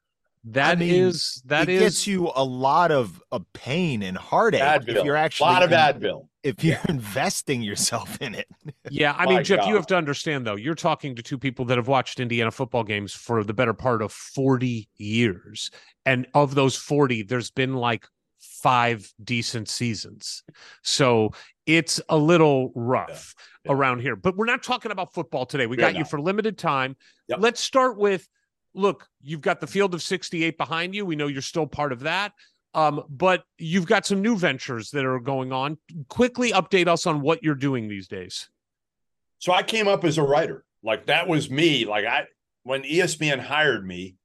That I is mean, that it is gets you a lot of, of pain and heartache Advil. if you're actually a lot of in- Advil. if you're investing yourself in it. Yeah, I My mean, Jeff, you have to understand though. You're talking to two people that have watched Indiana football games for the better part of 40 years, and of those 40, there's been like five decent seasons. So it's a little rough Yeah. around here. But we're not talking about football today. We We're got you for limited time. Yep. Let's start with look, you've got the field of 68 behind you. We know you're still part of that. Um, but you've got some new ventures that are going on. Quickly update us on what you're doing these days. So I came up as a writer. Like that was me. Like I when ESPN hired me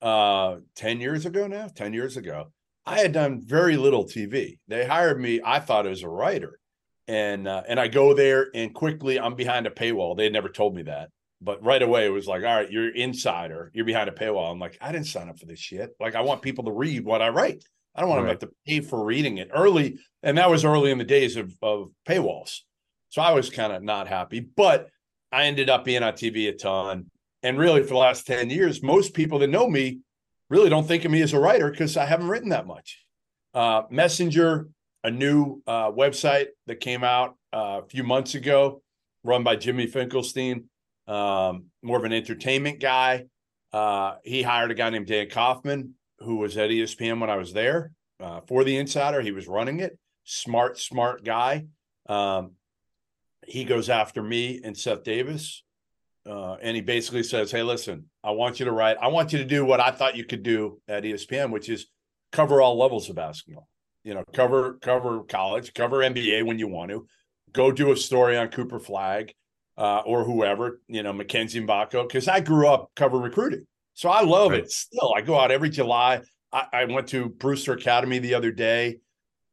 uh 10 years ago now, 10 years ago, I had done very little TV. They hired me, I thought as a writer. And uh, and I go there and quickly I'm behind a paywall. They had never told me that. But right away it was like, all right, you're insider, you're behind a paywall. I'm like, I didn't sign up for this shit. Like I want people to read what I write. I don't want Right. them to have to pay for reading it early. And that was early in the days of, of paywalls. So I was kind of not happy, but I ended up being on TV a ton. And really, for the last 10 years, most people that know me really don't think of me as a writer because I haven't written that much. Uh, Messenger, a new uh, website that came out uh, a few months ago, run by Jimmy Finkelstein, um, more of an entertainment guy. Uh, he hired a guy named Dan Kaufman, who was at ESPN when I was there uh, for the Insider. He was running it. Smart, smart guy. Um, he goes after me and Seth Davis. Uh, and he basically says, Hey, listen, I want you to write, I want you to do what I thought you could do at ESPN, which is cover all levels of basketball. You know, cover cover college, cover NBA when you want to. Go do a story on Cooper Flagg uh, or whoever, you know, Mackenzie Mgbako, because I grew up cover recruiting. So I love Right. it still. I go out every July. I, I went to Brewster Academy the other day,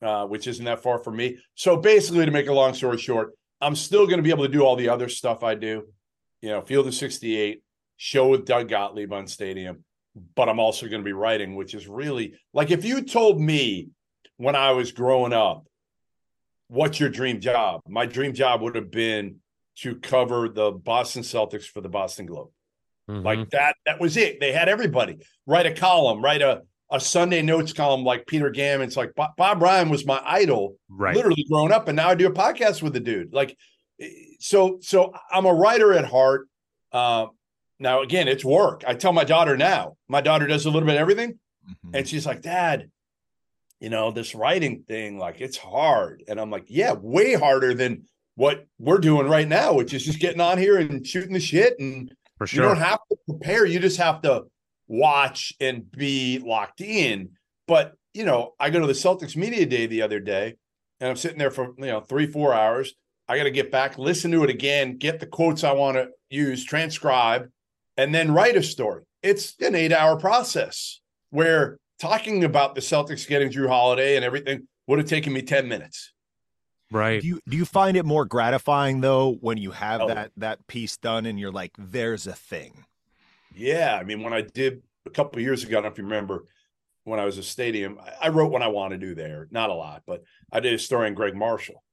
uh, which isn't that far from me. So basically, to make a long story short, I'm still going to be able to do all the other stuff I do, you know, Field of 68, show with Doug Gottlieb on Stadium, but I'm also going to be writing, which is really like if you told me when I was growing up, what's your dream job? My dream job would have been to cover the Boston Celtics for the Boston Globe. Mhm. Like that, that was it. They had everybody write a column, write a, a Sunday notes column like Peter Gammons like Bob, Bob Ryan was my idol right. literally growing up and now I do a podcast with the dude. Like so so I'm a writer at heart. Um now again, it's work. I tell my daughter now. My daughter does a little bit of everything Mhm. and she's like, "Dad, you know, this writing thing like it's hard." And I'm like, "Yeah, way harder than what we're doing right now, which is just getting on here and shooting the shit and for you don't have to prepare. You just have to watch and be locked in. But you know, I go to the Celtics media day the other day, and I'm sitting there for you know three, four hours. I got to get back, listen to it again, get the quotes I want to use, transcribe, and then write a story. It's an eight-hour process where talking about the Celtics getting Jrue Holiday and everything would have taken me ten minutes. Right. Do you do you find it more gratifying though when you have Oh. that that piece done and you're like, there's a thing? Yeah, I mean, when I did a couple of years ago, I don't know if you remember, when I was a stadium, I- I wrote what I want to do there. Not a lot, but I did a story on Gregg Marshall.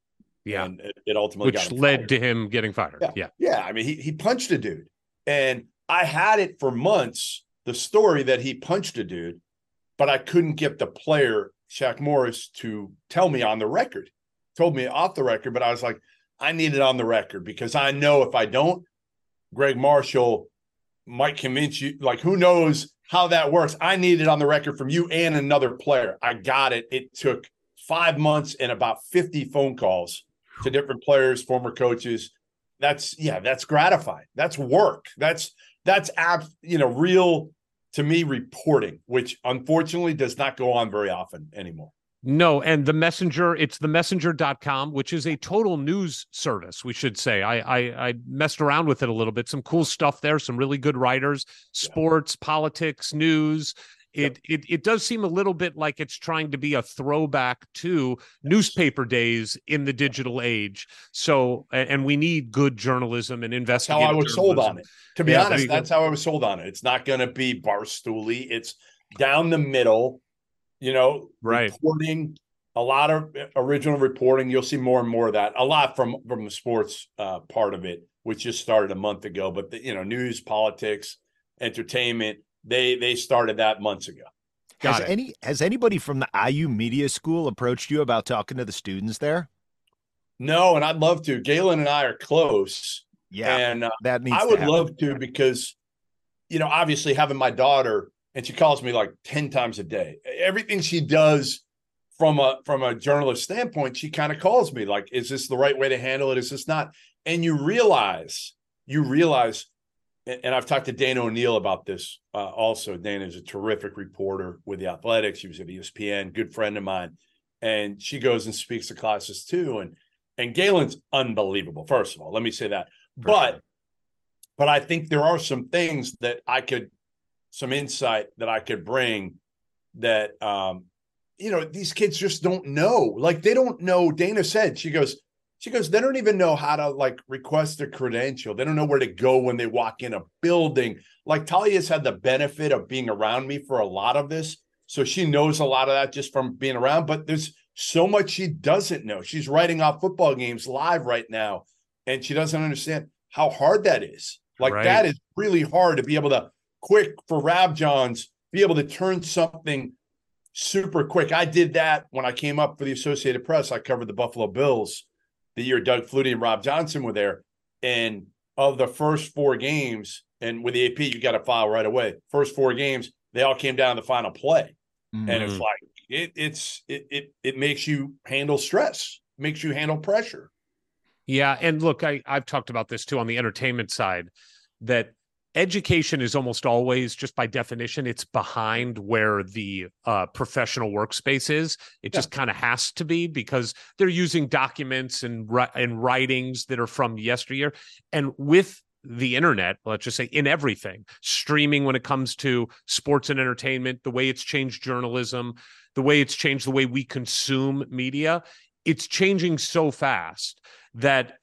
yeah. and it, it ultimately Which got led fired. to him getting fired. Yeah. Yeah. Yeah, I mean, he he punched a dude, and I had it for months. The story that he punched a dude, but I couldn't get the player Shaq Morris to tell me on the record. Told me off the record, but I was like, I need it on the record because I know if I don't, Gregg Marshall might convince you. Like, who knows how that works? I need it on the record from you and another player. I got it. It took five months and about 50 phone calls to different players, former coaches. That's yeah, that's gratifying. That's work. That's that's ab, you know, real to me reporting, which unfortunately does not go on very often anymore. No, and the messenger, it's the messenger.com, which is a total news service, we should say. I, I I messed around with it a little bit. Some cool stuff there, some really good writers, sports, politics, news. It, it it does seem a little bit like it's trying to be a throwback to newspaper days in the digital age. So and we need good journalism and That's how I was sold on it. To be Yeah, honest, that's how I was sold on it. It's not going to be barstooly. It's down the middle. You know, Right. reporting a lot of original reporting. You'll see more and more of that. A lot from from the sports uh, part of it, which just started a month ago. But the, you know, news, politics, entertainment. They they started that months ago. Has it. any has anybody from the IU Media School approached you about talking to the students there? No, and I'd love to. Galen and I are close. Yeah, and uh, that needs. I would happen. love to because, you know, obviously having my daughter and she calls me like 10 times a day. Everything she does from a from a journalist standpoint, she kind of calls me like, is this the right way to handle it? Is this not? And you realize, you realize, and I've talked to Dana O'Neill about this uh, also. Dana is a terrific reporter with the Athletics. She was at ESPN, good friend of mine, and she goes and speaks to classes too. And and Galen's unbelievable. First of all, let me say that. For but sure. but I think there are some things that I could, some insight that I could bring that, um, you know, these kids just don't know. Like they don't know. Dana said, she goes, she goes, they don't even know how to like request a credential. They don't know where to go when they walk in a building. Like Talia's had the benefit of being around me for a lot of this. So she knows a lot of that just from being around, but there's so much she doesn't know. She's writing off football games live right now, and she doesn't understand how hard that is. Like Right. that is really hard to be able to quick for Rab Johns, be able to turn something super quick. I did that when I came up for the Associated Press. I covered the Buffalo Bills the year Doug Flutie and Rob Johnson were there. And of the first four games, and with the AP, you got to file right away. First four games, they all came down to the final play. And it's Mhm. like it it's it it it makes you handle stress, makes you handle pressure. Yeah, and look, I I've talked about this too on the entertainment side that education is almost always just by definition it's behind where the uh, professional workspace is it Yeah. just kind of has to be because they're using documents and and writings that are from yesteryear and with the internet let's just say in everything streaming when it comes to sports and entertainment the way it's changed journalism the way it's changed the way we consume media it's changing so fast that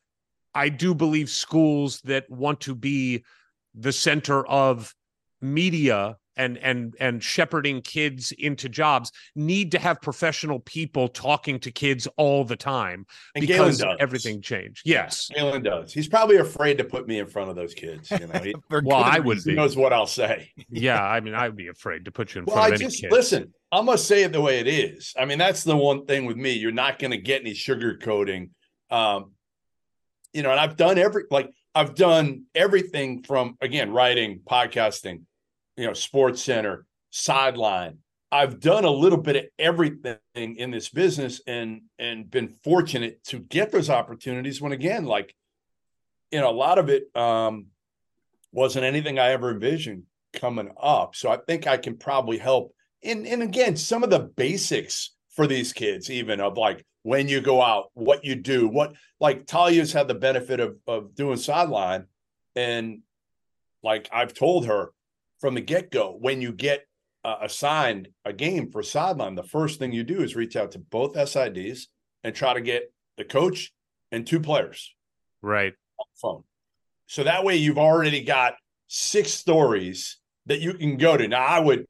I do believe schools that want to be the center of media and and and shepherding kids into jobs need to have professional people talking to kids all the time And Galen because does. everything changed. Yes. Galen does. He's probably afraid to put me in front of those kids. You know, he, Well, I would he be. knows what I'll say. Yeah, I mean, I'd be afraid to put you in Well, front I of any just kid. listen. I'm gonna say it the way it is. I mean, that's the one thing with me. You're not gonna get any sugarcoating. Um, you know, and I've done every like I've done everything from again writing, podcasting, you know, Sports Center, sideline. I've done a little bit of everything in this business and and been fortunate to get those opportunities when again, like, you know, a lot of it um wasn't anything I ever envisioned coming up. So I think I can probably help. And and again, some of the basics for these kids, even of like when you go out, what you do, what like Talia's had the benefit of of doing sideline, and like I've told her from the get go, when you get uh, assigned a game for sideline, the first thing you do is reach out to both SIDs and try to get the coach and two players right. on the phone. So that way you've already got six stories that you can go to. Now I would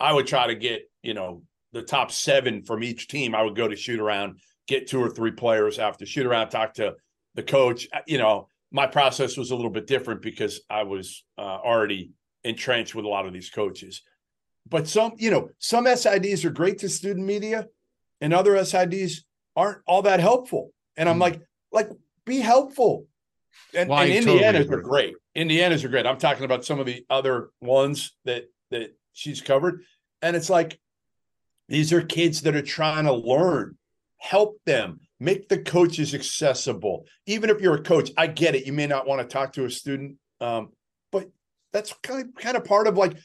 I would try to get, you know, the top seven from each team. I would go to shoot around, get two or three players after shoot around, talk to the coach. Uh, You know, my process was a little bit different because I was uh, already entrenched with a lot of these coaches. But some, you know, some SIDs are great to student media and other SIDs aren't all that helpful. And I'm like, like, be helpful. And, Well, and totally Indiana's agree. are great. Indiana's are great. I'm talking about some of the other ones that that she's covered. And it's like these are kids that are trying to learn. Help them. Make the coaches accessible. Even if you're a coach, I get it. You may not want to talk to a student, um, but that's kind of kind of part of like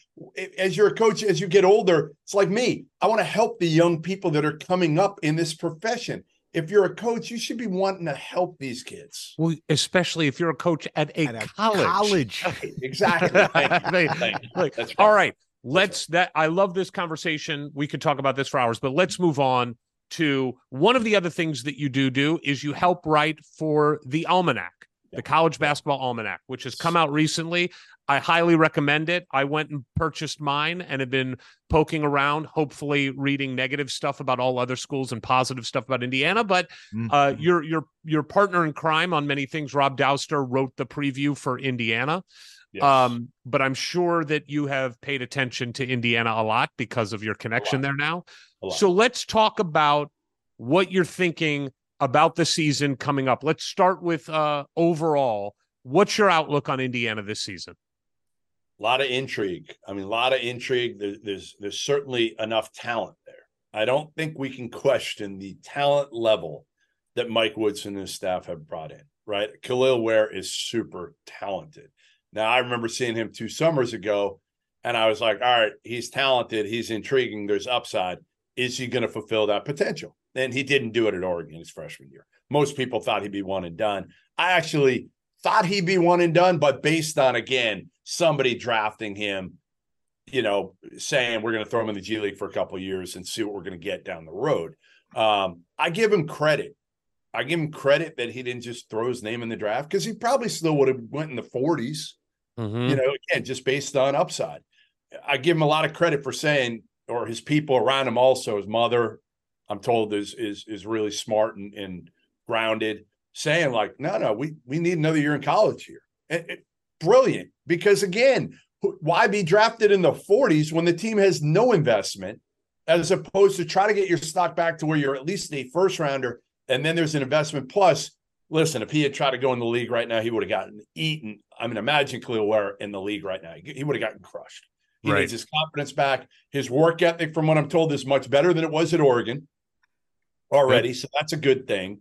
as you're a coach, as you get older, it's like me. I want to help the young people that are coming up in this profession. If you're a coach, you should be wanting to help these kids. Well, especially if you're a coach at a, At a college. college. Exactly. Thank you. They- Thank you. like, That's all right. right, let's that I love this conversation. We could talk about this for hours, but let's move on to one of the other things that you do do is you help write for the almanac, the college basketball almanac, which has come out recently. I highly recommend it. I went and purchased mine and have been poking around, hopefully reading negative stuff about all other schools and positive stuff about Indiana. But uh, your your your partner in crime on many things, Rob Dauster, wrote the preview for Indiana. Yes. Um, but I'm sure that you have paid attention to Indiana a lot because of your connection there now. So let's talk about what you're thinking about the season coming up. Let's start with uh overall. What's your outlook on Indiana this season? a lot of intrigue. I mean, a lot of intrigue. There, there's there's certainly enough talent there. I don't think we can question the talent level that Mike Woodson and his staff have brought in. Right, Kel'el Ware is super talented. Now, I remember seeing him two summers ago, and I was like, "All right, he's talented. He's intriguing. There's upside. Is he going to fulfill that potential?" And he didn't do it at Oregon his freshman year. Most people thought he'd be one and done. I actually thought he'd be one and done, but based on again somebody drafting him, you know, saying we're going to throw him in the G League for a couple of years and see what we're going to get down the road. Um, I give him credit. I give him credit that he didn't just throw his name in the draft because he probably still would have went in the 40s. Mhm. You know, again, just based on upside. I give him a lot of credit for saying, or his people around him, also his mother, I'm told is is is really smart and, and grounded, saying like, no, no, we we need another year in college here. And- and brilliant because again, why be drafted in the 40s when the team has no investment, as opposed to try to get your stock back to where you're at least a first rounder, and then there's an investment plus. Listen, if he had tried to go in the league right now, he would have gotten eaten. I mean, imagine Kel'el Ware in the league right now. He would have gotten crushed. He Right. needs his confidence back. His work ethic, from what I'm told, is much better than it was at Oregon already. So that's a good thing.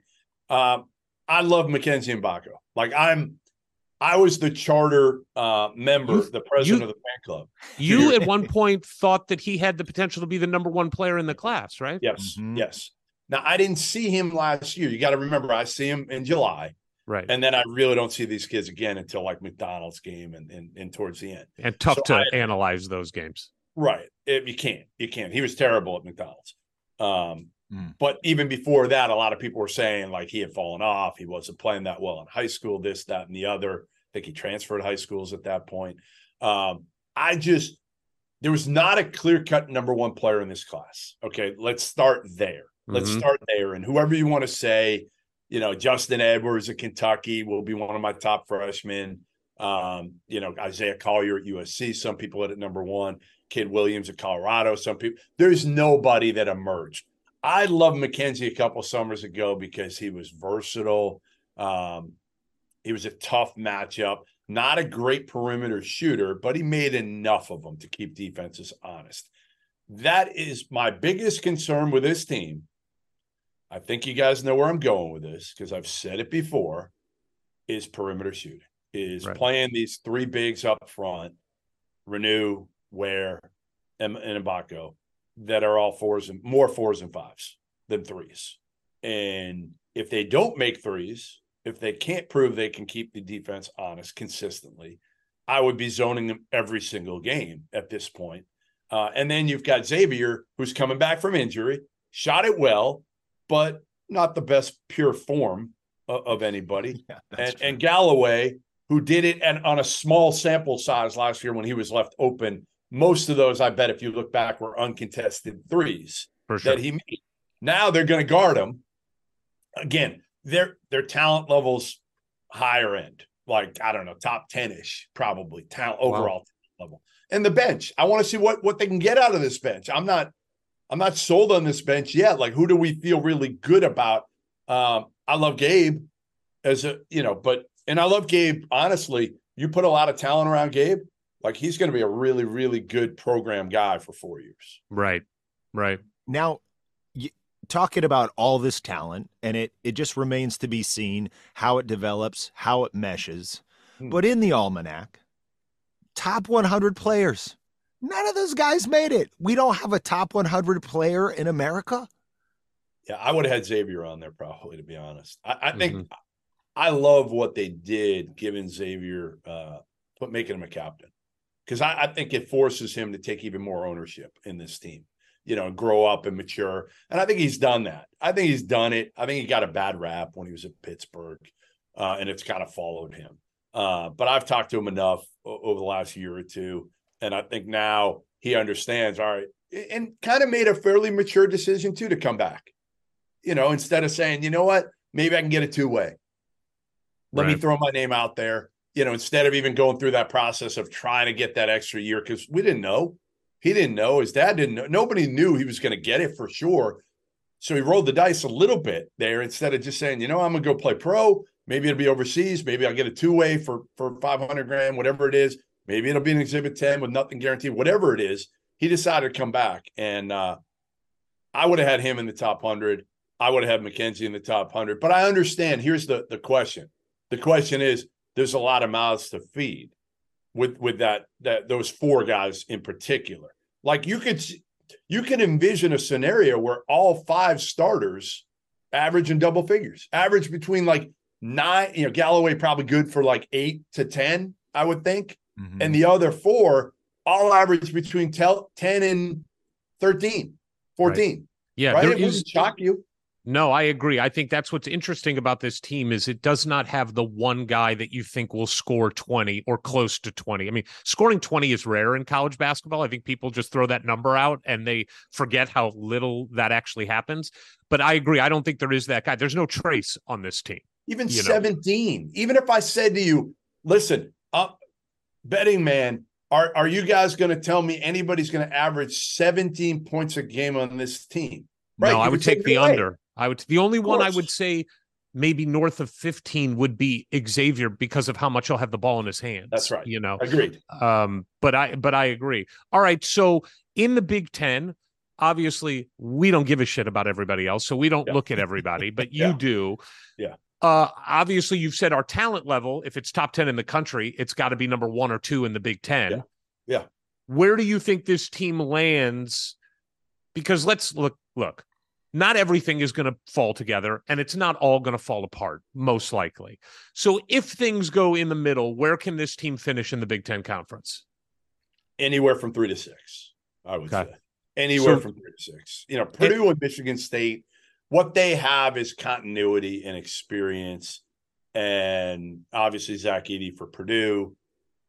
Um, I love Mackenzie Mgbako. Like I'm, I was the charter uh, member, You- the president you- of the fan club. You at one point thought that he had the potential to be the number one player in the class, right? Yes, Mhm. yes. Now I didn't see him last year. You got to remember, I see him in July, Right. and then I really don't see these kids again until like McDonald's game and and, and towards the end. and tough So to I- analyze those games. Right. If you can't. You can't. He was terrible at McDonald's. Um, Mm. But even before that, a lot of people were saying like he had fallen off. He wasn't playing that well in high school, this, that, and the other. I think he transferred high schools at that point. Um, I just there was not a clear cut number one player in this class. Okay, let's start there. Let's Mhm. start there. And whoever you want to say, you know, Justin Edwards of Kentucky will be one of my top freshmen. Um, you know, Isaiah Collier at USC, some people at number one, Cody Williams at Colorado, some people. There's nobody that emerged. I love Mackenzie a couple summers ago because he was versatile. Um, he was a tough matchup, not a great perimeter shooter, but he made enough of them to keep defenses honest. That is my biggest concern with this team. I think you guys know where I'm going with this because I've said it before is perimeter shooting, is Right. playing these three bigs up front, Reneau, Ware, and, and Mgbako, that are all fours and more fours and fives than threes. And if they don't make threes, if they can't prove they can keep the defense honest consistently, I would be zoning them every single game at this point. Uh, and then you've got Xavier, who's coming back from injury, shot it well, but not the best pure form of, of anybody. Yeah, and, and Galloway, who did it and on a small sample size last year when he was left open. Most of those, I bet, if you look back, were uncontested threes sure. that he made. Now they're going to guard him. Again, their their talent levels higher end, like I don't know, top ten ish, probably talent overall level. And the bench, I want to see what what they can get out of this bench. I'm not I'm not sold on this bench yet. Like, who do we feel really good about? Um, I love Gabe as a you know, but and I love Gabe. Honestly, you put a lot of talent around Gabe, like he's going to be a really really good program guy for four years. right. Right. Now, y talking about all this talent, and it it just remains to be seen how it develops, how it meshes. Hmm. But in the almanac, top 100 players. None of those guys made it. We don't have a top 100 player in America. Yeah, I would have had Xavier on there probably, to be honest. I, I think I love what they did giving Xavier uh put making him a captain. Because I, I think it forces him to take even more ownership in this team, you know, grow up and mature. And I think he's done that. I think he's done it. I think he got a bad rap when he was at Pittsburgh, uh, and it's kind of followed him. Uh, but I've talked to him enough o- over the last year or two, and I think now he understands. All right, and kind of made a fairly mature decision too to come back. You know, instead of saying, you know what, maybe I can get a two way. Let me throw my name out there. You know, instead of even going through that process of trying to get that extra year, because we didn't know. He didn't know. His dad didn't know. Nobody knew he was going to get it for sure. So he rolled the dice a little bit there instead of just saying, you know, I'm going to go play pro. Maybe it'll be overseas. Maybe I'll get a two way for for 500 grand, whatever it is. Maybe it'll be an exhibit 10 with nothing guaranteed, whatever it is. He decided to come back. And uh, I would have had him in the top 100. I would have had Mackenzie in the top 100. But I understand. Here's the, the question the question is there's a lot of mouths to feed with with that that those four guys in particular. Like you could you can envision a scenario where all five starters average in double figures, average between like nine, you know, Galloway probably good for like eight to 10, I would think. Mm-hmm. And the other four all average between tel- 10 and 13, 14. Yeah. right? there It is- wouldn't shock you. No, I agree. I think that's what's interesting about this team is it does not have the one guy that you think will score 20 or close to 20. I mean, scoring 20 is rare in college basketball. I think people just throw that number out and they forget how little that actually happens. But I agree. I don't think there is that guy. There's no trace on this team. even you know. 17 even if i said to you listen up betting man are, are you guys going to tell me anybody's going to average 17 points a game on this team no, you I would take the away. under. I would the only one I would say maybe north of 15 would be Xavier because of how much he'll have the ball in his hands. That's right. You know. agreed Um, but I but I agree. All right. So in the Big Ten, obviously we don't give a shit about everybody else, so we don't Yeah. look at everybody, but you Yeah. do. Yeah. Uh, obviously you've said our talent level, if it's top 10 in the country, it's got to be number one or two in the Big Ten. Yeah. Yeah. Where do you think this team lands? Because let's look, look, not everything is going to fall together and it's not all going to fall apart, most likely. So if things go in the middle, where can this team finish in the Big Ten conference? anywhere from three to six i would Okay. say anywhere So- from three to six you know purdue and michigan state what they have is continuity and experience and obviously Zach Edey for Purdue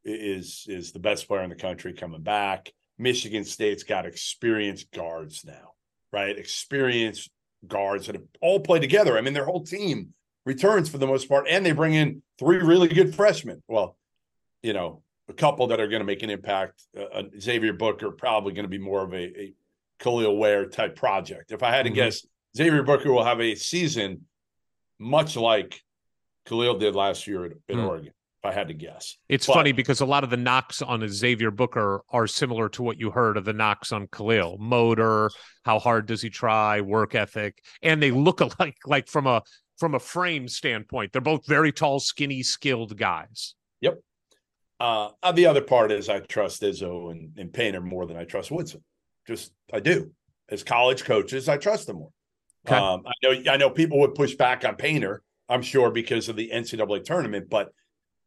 is is the best player in the country coming back. Michigan State's got experienced guards now, right? Experienced guards that have all played together. I mean, their whole team returns for the most part, and they bring in three really good freshmen. Well, you know, a couple that are going to make an impact. Uh, Xavier Booker probably going to be more of a, a Kel'el Ware type project. If I had to mm-hmm. guess, Xavier Booker will have a season much like Kel'el did last year in mm. Oregon. If I had to guess, it's but, funny because a lot of the knocks on Xavier Booker are similar to what you heard of the knocks on Kel'el: Motor, how hard does he try, work ethic, and they look alike. Like from a from a frame standpoint, they're both very tall, skinny, skilled guys. Yep. Uh, the other part is I trust Izzo and, and Painter more than I trust Woodson. Just I do. As college coaches, I trust them more. Okay. Um, I know I know people would push back on Painter, I'm sure, because of the NCAA tournament, but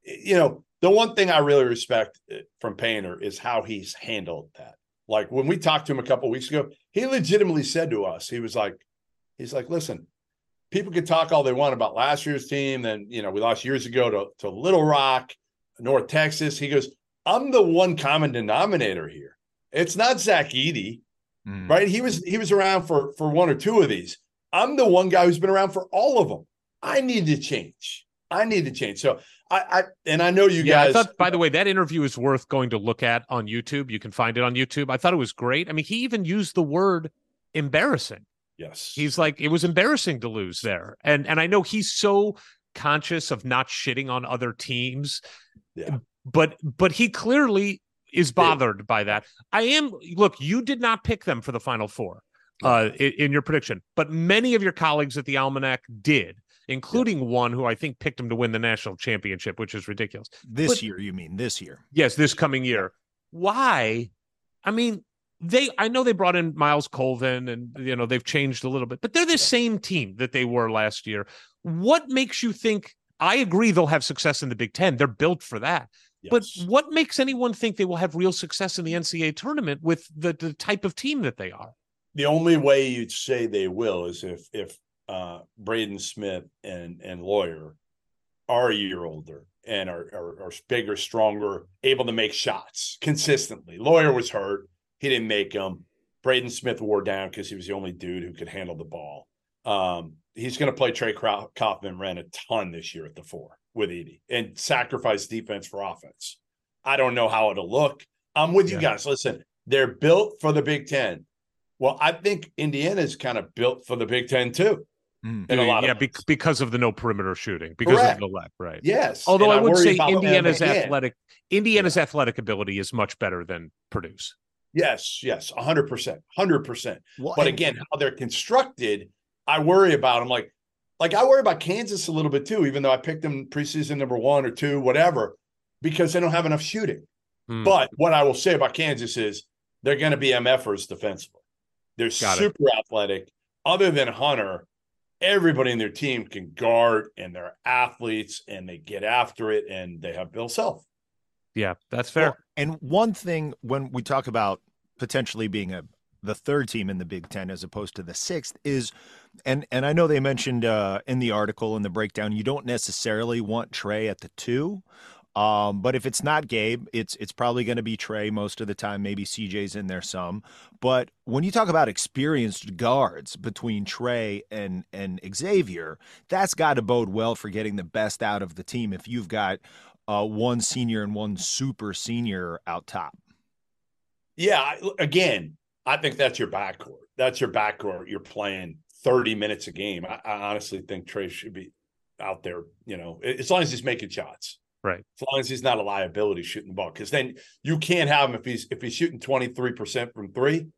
you know, the one thing I really respect uh, from Painter is how he's handled that. Like when we talked to him a couple weeks ago, he legitimately said to us, he was like, he's like, listen, people can talk all they want about last year's team. Then, you know, we lost years ago to, to Little Rock, North Texas. He goes, I'm the one common denominator here. It's not Zach Edey, mm. right? He was he was around for for one or two of these. I'm the one guy who's been around for all of them. I need to change. I need to change. So I, I and I know you yeah, guys. I thought, by the way, that interview is worth going to look at on YouTube. You can find it on YouTube. I thought it was great. I mean, he even used the word embarrassing. Yes, he's like it was embarrassing to lose there, and and I know he's so conscious of not shitting on other teams. Yeah. But but he clearly is bothered by that. I am look, you did not pick them for the final four uh in, in your prediction, but many of your colleagues at the Almanac did including yeah. one who I think picked him to win the national championship, which is ridiculous. This but, year, you mean this year? Yes, this coming year. Why? I mean, they I know they brought in Myles Colvin and you know they've changed a little bit, but they're the same team that they were last year. What makes you think I agree they'll have success in the Big 10. They're built for that. Yes. But what makes anyone think they will have real success in the NCAA tournament with the, the type of team that they are? The only way you'd say they will is if if uh, Braden Smith and and Loyer are a year older and are, are, are bigger, stronger, able to make shots consistently. Loyer was hurt; he didn't make them. Braden Smith wore down because he was the only dude who could handle the ball. Um, he's going to play Trey Kaufman ran a ton this year at the four with Edey and sacrifice defense for offense. I don't know how it'll look. I'm with yeah. you guys. Listen, they're built for the Big Ten. Well, I think Indiana's kind of built for the Big Ten too. Mm. In a lot yeah, be- because of the no perimeter shooting, because Correct. of the left, right? Yes. Although I, I would say Indiana's athletic, Indiana's yeah. athletic ability is much better than Purdue's. Yes, yes, hundred percent, hundred percent. But again, how they're constructed, I worry about them. Like, like I worry about Kansas a little bit too, even though I picked them preseason number one or two, whatever, because they don't have enough shooting. Hmm. But what I will say about Kansas is they're going to be MFers defensively. They're Got super it. athletic. Other than Hunter, everybody in their team can guard and they're athletes and they get after it and they have Bill Self. Yeah, that's fair. Well, and one thing when we talk about potentially being a the third team in the Big Ten as opposed to the sixth is, and and I know they mentioned uh, in the article in the breakdown you don't necessarily want Trey at the two, um, but if it's not Gabe, it's it's probably going to be Trey most of the time. Maybe CJ's in there some. But when you talk about experienced guards between Trey and and Xavier, that's got to bode well for getting the best out of the team. If you've got uh, one senior and one super senior out top. Yeah, again, I think that's your backcourt. That's your backcourt. You're playing 30 minutes a game. I, I honestly think Trey should be out there. You know, as long as he's making shots. Right. As long as he's not a liability shooting the ball. Because then you can't have him if he's if he's shooting 23% from three,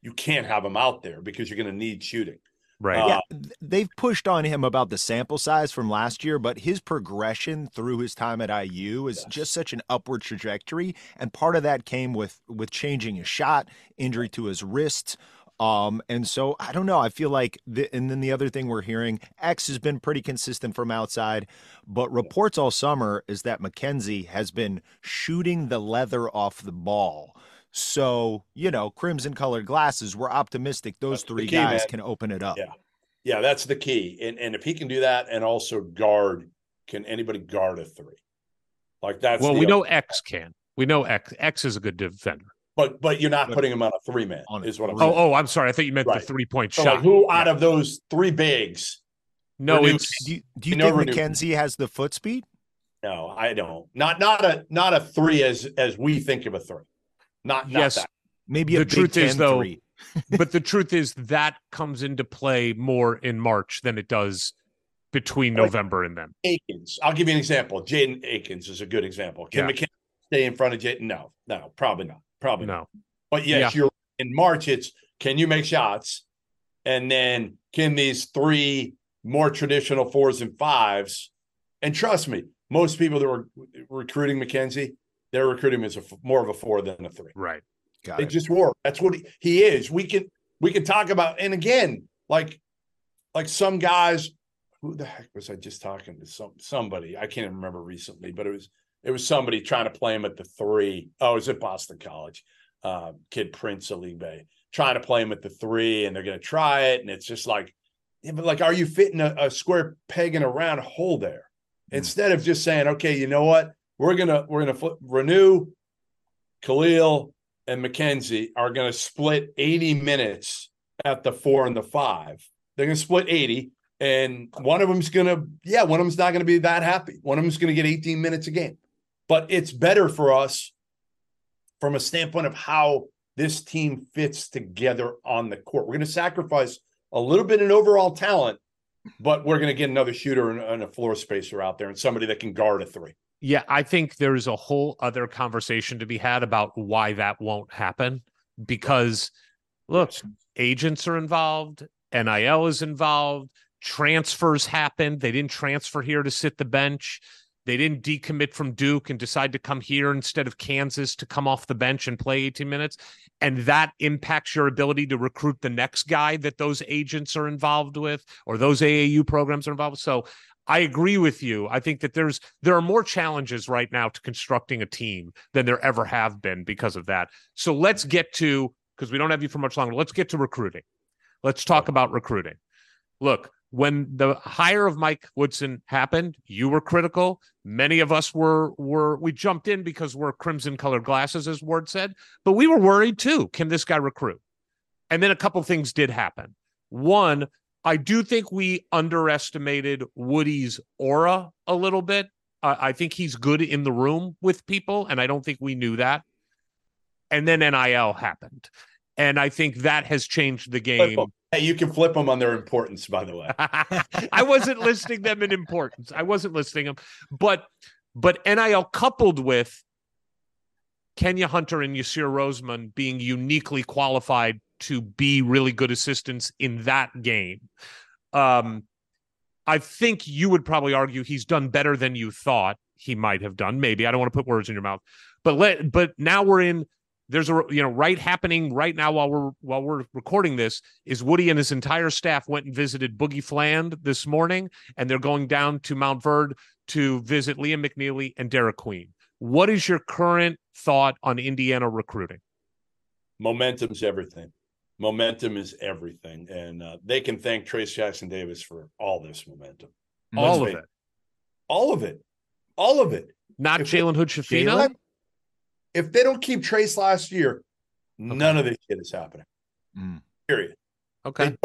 you can't have him out there because you're going to need shooting. Right. Uh, yeah, they've pushed on him about the sample size from last year, but his progression through his time at IU is yes. just such an upward trajectory, and part of that came with with changing his shot, injury to his wrist, um, and so I don't know. I feel like, the, and then the other thing we're hearing, X has been pretty consistent from outside, but reports all summer is that Mackenzie has been shooting the leather off the ball. So, you know, crimson colored glasses, we're optimistic those three key, guys man. can open it up. Yeah. Yeah, that's the key. And and if he can do that and also guard can anybody guard a three? Like that's well, we know other- X can. We know X. X is a good defender. But but you're not But- putting him on a three man. On Is what I'm three. Oh, oh, I'm sorry. I thought you meant Right. the three point So, shot. like, who out of those three bigs? No, Reneau- it's Do you, do you No think Reneau- Mackenzie has the foot speed? No, I don't. Not not a not a three as as we think of a three. Not, not Yes. that. Maybe a The Big truth is, though, three. but the truth is that comes into play more in March than it does between Like- November and then. Akins. I'll give you an example. Jaden Akins is a good example. Can Yeah. Mackenzie stay in front of Jaden? No, no, probably not. Probably. No. But yes, Yeah. you're in March. It's can you make shots, and then can these three more traditional fours and fives? And trust me, most people that were recruiting Mackenzie, they're recruiting him as a more of a four than a three. Right. Got They it. just work. That's what he, he is. We can we can talk about and again, like like some guys. Who the heck was I just talking to? Some somebody I can't remember recently, but it was it was somebody trying to play him at the three. Oh, it was at Boston College. Uh, kid Prince Aligbe trying to play him at the three, and they're going to try it, and it's just like, yeah, but like, are you fitting a, a square peg in a round hole there? Instead of just saying, okay, you know what, we're gonna we're gonna flip, Reneau Kel'el and Mackenzie are going to split 80 minutes at the four and the five. They're going to split 80, and one of them's going to, yeah, one of them's not going to be that happy. One of them's going to get 18 minutes a game. But it's better for us from a standpoint of how this team fits together on the court. We're going to sacrifice a little bit in overall talent, but we're going to get another shooter and, and a floor spacer out there and somebody that can guard a three. Yeah, I think there's a whole other conversation to be had about why that won't happen. Because look, agents are involved, NIL is involved, transfers happened. They didn't transfer here to sit the bench. They didn't decommit from Duke and decide to come here instead of Kansas to come off the bench and play 18 minutes. And that impacts your ability to recruit the next guy that those agents are involved with or those AAU programs are involved with. So I agree with you. I think that there's there are more challenges right now to constructing a team than there ever have been because of that. So let's get to because we don't have you for much longer. Let's get to recruiting. Let's talk about recruiting. Look, when the hire of Mike Woodson happened, you were critical. Many of us were were we jumped in because we're crimson colored glasses, as Ward said, but we were worried too. Can this guy recruit? And then a couple things did happen. One, I do think we underestimated Woody's aura a little bit. I think he's good in the room with people, and I don't think we knew that. And then NIL happened, and I think that has changed the game. Hey, you can flip them on their importance, by the way. I wasn't listing them in importance. I wasn't listing them, but but NIL coupled with Kenya Hunter and Yasir Rosemond being uniquely qualified to be really good assistants in that game. Um, I think you would probably argue he's done better than you thought he might have done. Maybe I don't want to put words in your mouth, but let but now we're in. There's a you know right happening right now while we're while we're recording this is Woody and his entire staff went and visited Boogie Fland this morning, and they're going down to Montverde to visit Liam McNeely and Derik Queen. What is your current thought on Indiana recruiting? Momentum's everything. Momentum is everything, and uh, they can thank Trayce Jackson Davis for all this momentum. All of Let's it, All of it, all of it. not Jalen Hood Schifino. If they don't keep Trayce last year, none of this shit is happening. Mm. Period. Okay,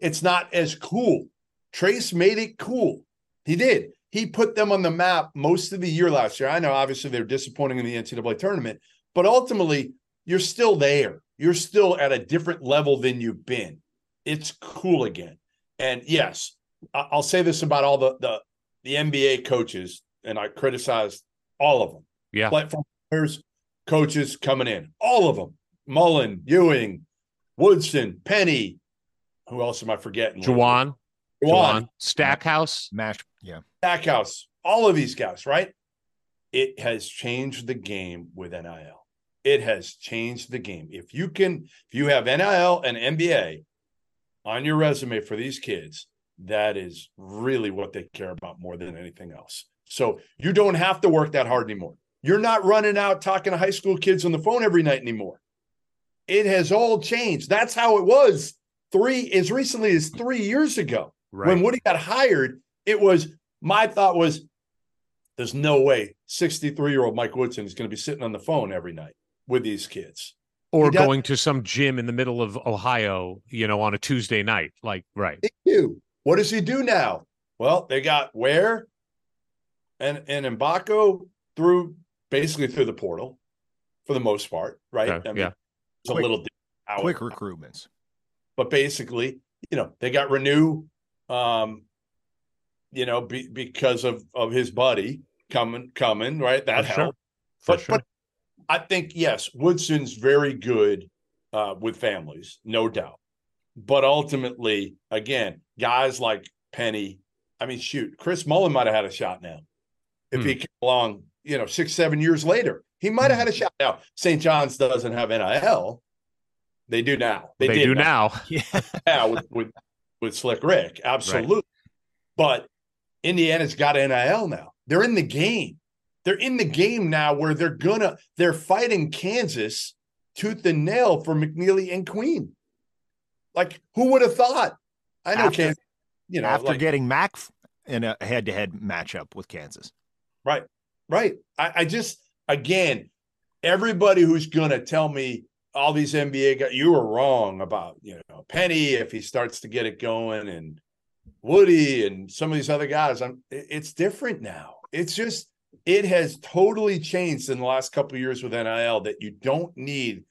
it's not as cool. Trayce made it cool. He did. He put them on the map most of the year last year. I know, obviously, they're disappointing in the NCAA tournament, but ultimately, you're still there. You're still at a different level than you've been. It's cool again. And yes, I'll say this about all the the, the NBA coaches, and I criticize all of them. yeah, Platform players, coaches coming in, all of them. Mullin, Ewing, Woodson, Penny. Who else am I forgetting? Juwan, Juwan, Juwan, Stackhouse. Mash. Yeah. Stackhouse, all of these guys, right? It has changed the game with NIL. It has changed the game. If you can, if you have NIL and NBA on your resume for these kids, that is really what they care about more than anything else. So you don't have to work that hard anymore. You're not running out talking to high school kids on the phone every night anymore. It has all changed. That's how it was three as recently as three years ago. Right. When Woody got hired, it was My thought was, there's no way 63 year old Mike Woodson is going to be sitting on the phone every night with these kids. Or going to some gym in the middle of Ohio, you know, on a Tuesday night. Like, right. Do. What does he do now? Well, they got Ware and and Mgbako through basically through the portal for the most part, right? Okay, I mean, yeah. it's a Quick- little different Quick recruitments. but basically, you know, they got Reneau, um, you know, be, because of of his buddy coming coming, right? That For sure. helped. For But, sure. but I think yes, Woodson's very good uh, with families, no doubt. But ultimately, again, guys like Penny, I mean, shoot, Chris Mullin might have had a shot now if Hmm. he came along, you know, six, seven years later. He might have had a shot. Now, St. John's doesn't have NIL. They do now. They, did do now. Yeah. now with, with with Slick Rick, absolutely. But Indiana's got NIL now. They're in the game. They're in the game now where they're gonna they're fighting Kansas tooth and nail for McNeely and Queen. Like who would have thought? I know After- Kansas, you know, After like, getting Mac in a head-to-head matchup with Kansas. Right. Right. I, I just again, everybody who's gonna tell me all these NBA guys, you were wrong about you know Penny if he starts to get it going and Woody and some of these other guys. I'm it's different now. It's just it has totally changed in the last couple years with NIL that you don't need,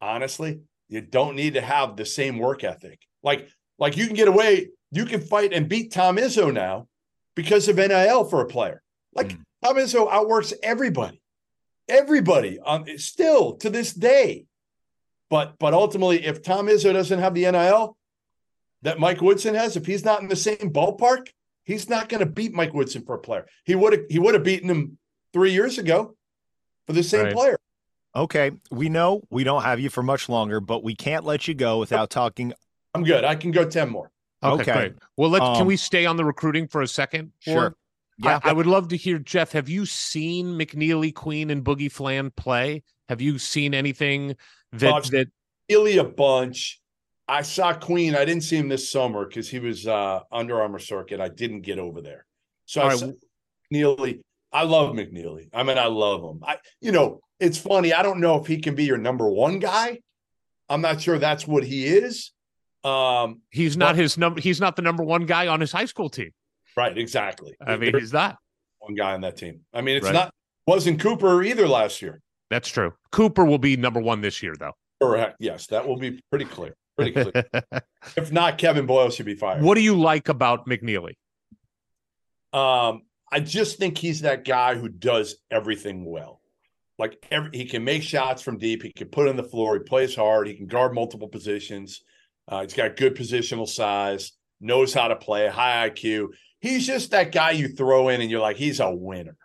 honestly, you don't need to have the same work ethic. Like, like you can get away, you can fight and beat Tom Izzo now because of NIL for a player. Like Mm. Tom Izzo outworks everybody, everybody on still to this day. But but ultimately, if Tom Izzo doesn't have the NIL that Mike Woodson has, if he's not in the same ballpark, he's not going to beat Mike Woodson for a player. He would have he would have beaten him three years ago for the same Right. player. Okay, we know we don't have you for much longer, but we can't let you go without talking. I'm good. I can go ten more. Okay, Okay. great. Well, let can Um, we stay on the recruiting for a second? Sure. Or- Yeah. I, I would love to hear Jeff. Have you seen McNeely, Queen, and Boogie Fland play? Have you seen anything that I've- that Really a bunch. I saw Queen. I didn't see him this summer because he was uh Under Armour circuit. I didn't get over there. So All I right, saw McNeely. I love McNeely. I mean, I love him. I you know, it's funny. I don't know if he can be your number one guy. I'm not sure that's what he is. Um, he's not But- his number? He's not the number one guy on his high school team. Right, exactly. I mean, There's he's not. one guy on that team. I mean, it's Right. not wasn't Cooper either last year. That's true. Cooper will be number one this year, though. Correct. Yes, that will be pretty clear. Pretty clear. if not, Kevin Boyle should be fired. what do you like about McNeely? Um, I just think he's that guy who does everything well. Like every, he can make shots from deep. He can put on the floor. He plays hard. He can guard multiple positions. Uh, he's got good positional size. Knows how to play. High IQ. He's just that guy you throw in and you're like, he's a winner.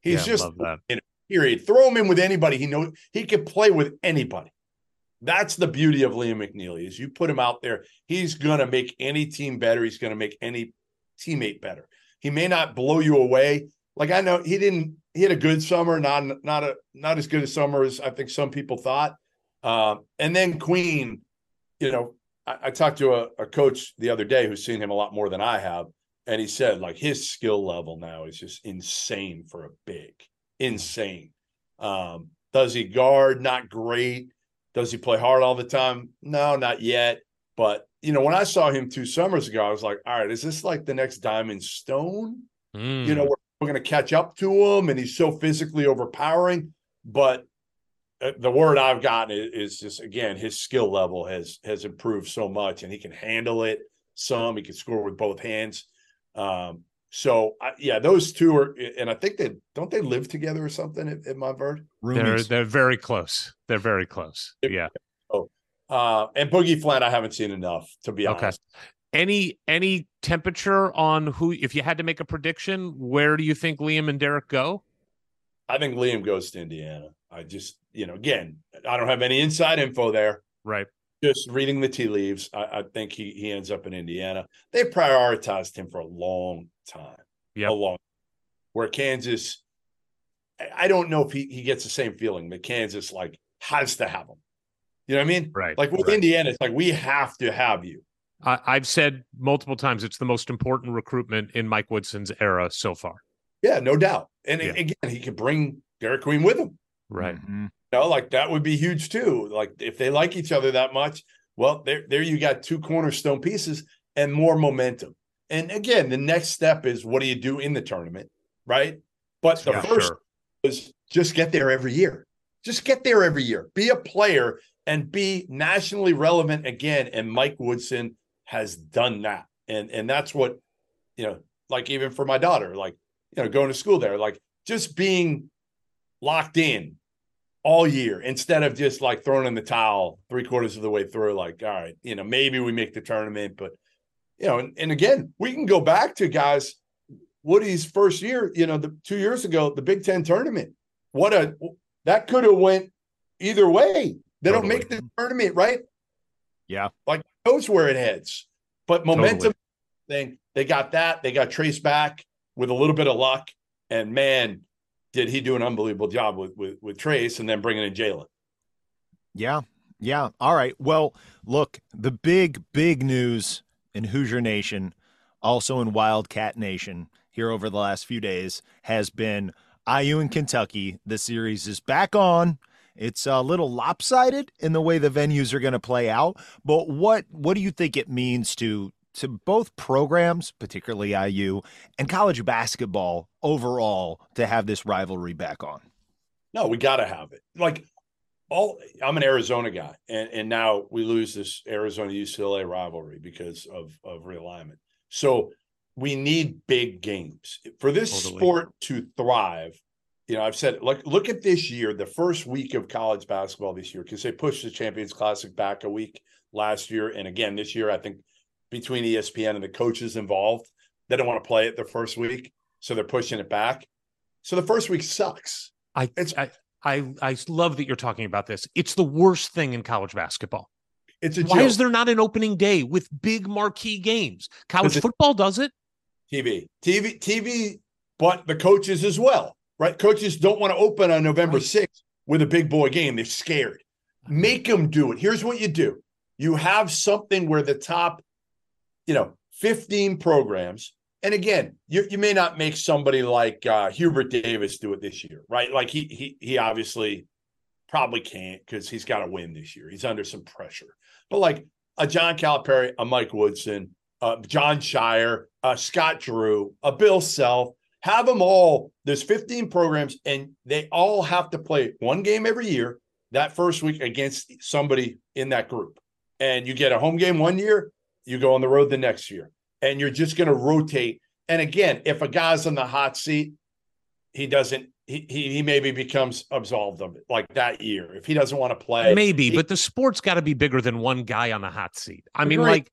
He's Yeah, just in period. Throw him in with anybody. He knows he can play with anybody. That's the beauty of Liam McNeely is you put him out there, he's gonna make any team better. He's gonna make any teammate better. He may not blow you away. Like I know he didn't. He had a good summer, not not a not as good a summer as I think some people thought. Um, and then Queen, you know, I, I talked to a, a coach the other day who's seen him a lot more than I have, and he said like his skill level now is just insane for a big, insane. Um, does he guard? Not great. Does he play hard all the time? No, not yet. But you know, when I saw him two summers ago, I was like, all right, is this like the next Diamond Stone? You know, we're, we're going to catch up to him, and he's so physically overpowering. But uh, the word I've gotten is, is just again, his skill level has has improved so much, and he can handle it. Some he can score with both hands. Um, so I, yeah, those two are, and I think they don't they live together or something at, at Montverde. they're they're very close. They're very close. Yeah. Uh, and Boogie Fland, I haven't seen enough to be Okay. honest. Any any temperature on who? If you had to make a prediction, where do you think Liam and Derik go? I think Liam goes to Indiana. I just, you know, again, I don't have any inside info there. Right. Just reading the tea leaves, I, I think he he ends up in Indiana. They prioritized him for a long time. Yeah, A long where Kansas, I- I don't know if he, he gets the same feeling that Kansas like has to have him. You know what I mean? Right. Like with right. Indiana, it's like we have to have you. I, I've said multiple times it's the most important recruitment in Mike Woodson's era so far. Yeah, no doubt. And Yeah. again, he could bring Derik Queen with him. Right. Mhm. You know, like that would be huge too. Like if they like each other that much, well, there, there you got two cornerstone pieces and more momentum. And again, the next step is what do you do in the tournament, right? But the Yeah, first sure. is just get there every year. Just get there every year. Be a player and be nationally relevant again. And Mike Woodson has done that. And and that's what, you know, like even for my daughter, like, you know, going to school there, like just being locked in all year instead of just like throwing in the towel three quarters of the way through, like, all right, you know, maybe we make the tournament, but you know, and, and again, we can go back to guys Woody's first year, you know, the two years ago, the Big Ten tournament. What a that could have went either way. They don't make the tournament, right? Yeah. Like knows where it heads. But momentum Totally. thing, they got that. They got Trayce back with a little bit of luck. And man, did he do an unbelievable job with with, with Trayce and then bringing in Jalen. Yeah. Yeah. All right. Well, look, the big, big news in Hoosier Nation, also in Wildcat Nation, here over the last few days has been IU and Kentucky. The series is back on. It's a little lopsided in the way the venues are going to play out. But what what do you think it means to to both programs, particularly IU, and college basketball overall to have this rivalry back on? No, we got to have it. Like all, I'm an Arizona guy, and and now we lose this Arizona UCLA rivalry because of of realignment. So we need big games for this Totally. sport to thrive. You know, I've said, like, look at this year, the first week of college basketball this year, because they pushed the Champions Classic back a week last year, and again this year. I think between ESPN and the coaches involved, they don't want to play it the first week, so they're pushing it back. So the first week sucks. I, It's- I I I love that you're talking about this. It's the worst thing in college basketball. It's a Why joke. is there not an opening day with big marquee games? College football does it. TV, TV, TV, but the coaches as well, right? Coaches don't want to open on November Right. 6th with a big boy game. They're scared. Make them do it. Here's what you do you have something where the top, you know, 15 programs, and again, you, you may not make somebody like uh, Hubert Davis do it this year, right? Like he he he obviously probably can't because he's got to win this year. He's under some pressure. But like a John Calipari, a Mike Woodson, uh, Jon Scheyer, uh, Scott Drew, a Bill Self, have them all. There's 15 programs, and they all have to play one game every year that first week against somebody in that group. And you get a home game one year, you go on the road the next year, and you're just going to rotate. And again, if a guy's on the hot seat, he doesn't. He, he he maybe becomes absolved of it like that year if he doesn't want to play. Maybe, He- but the sport's got to be bigger than one guy on the hot seat. I mean, like,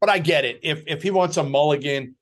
but I get it. If if he wants a mulligan,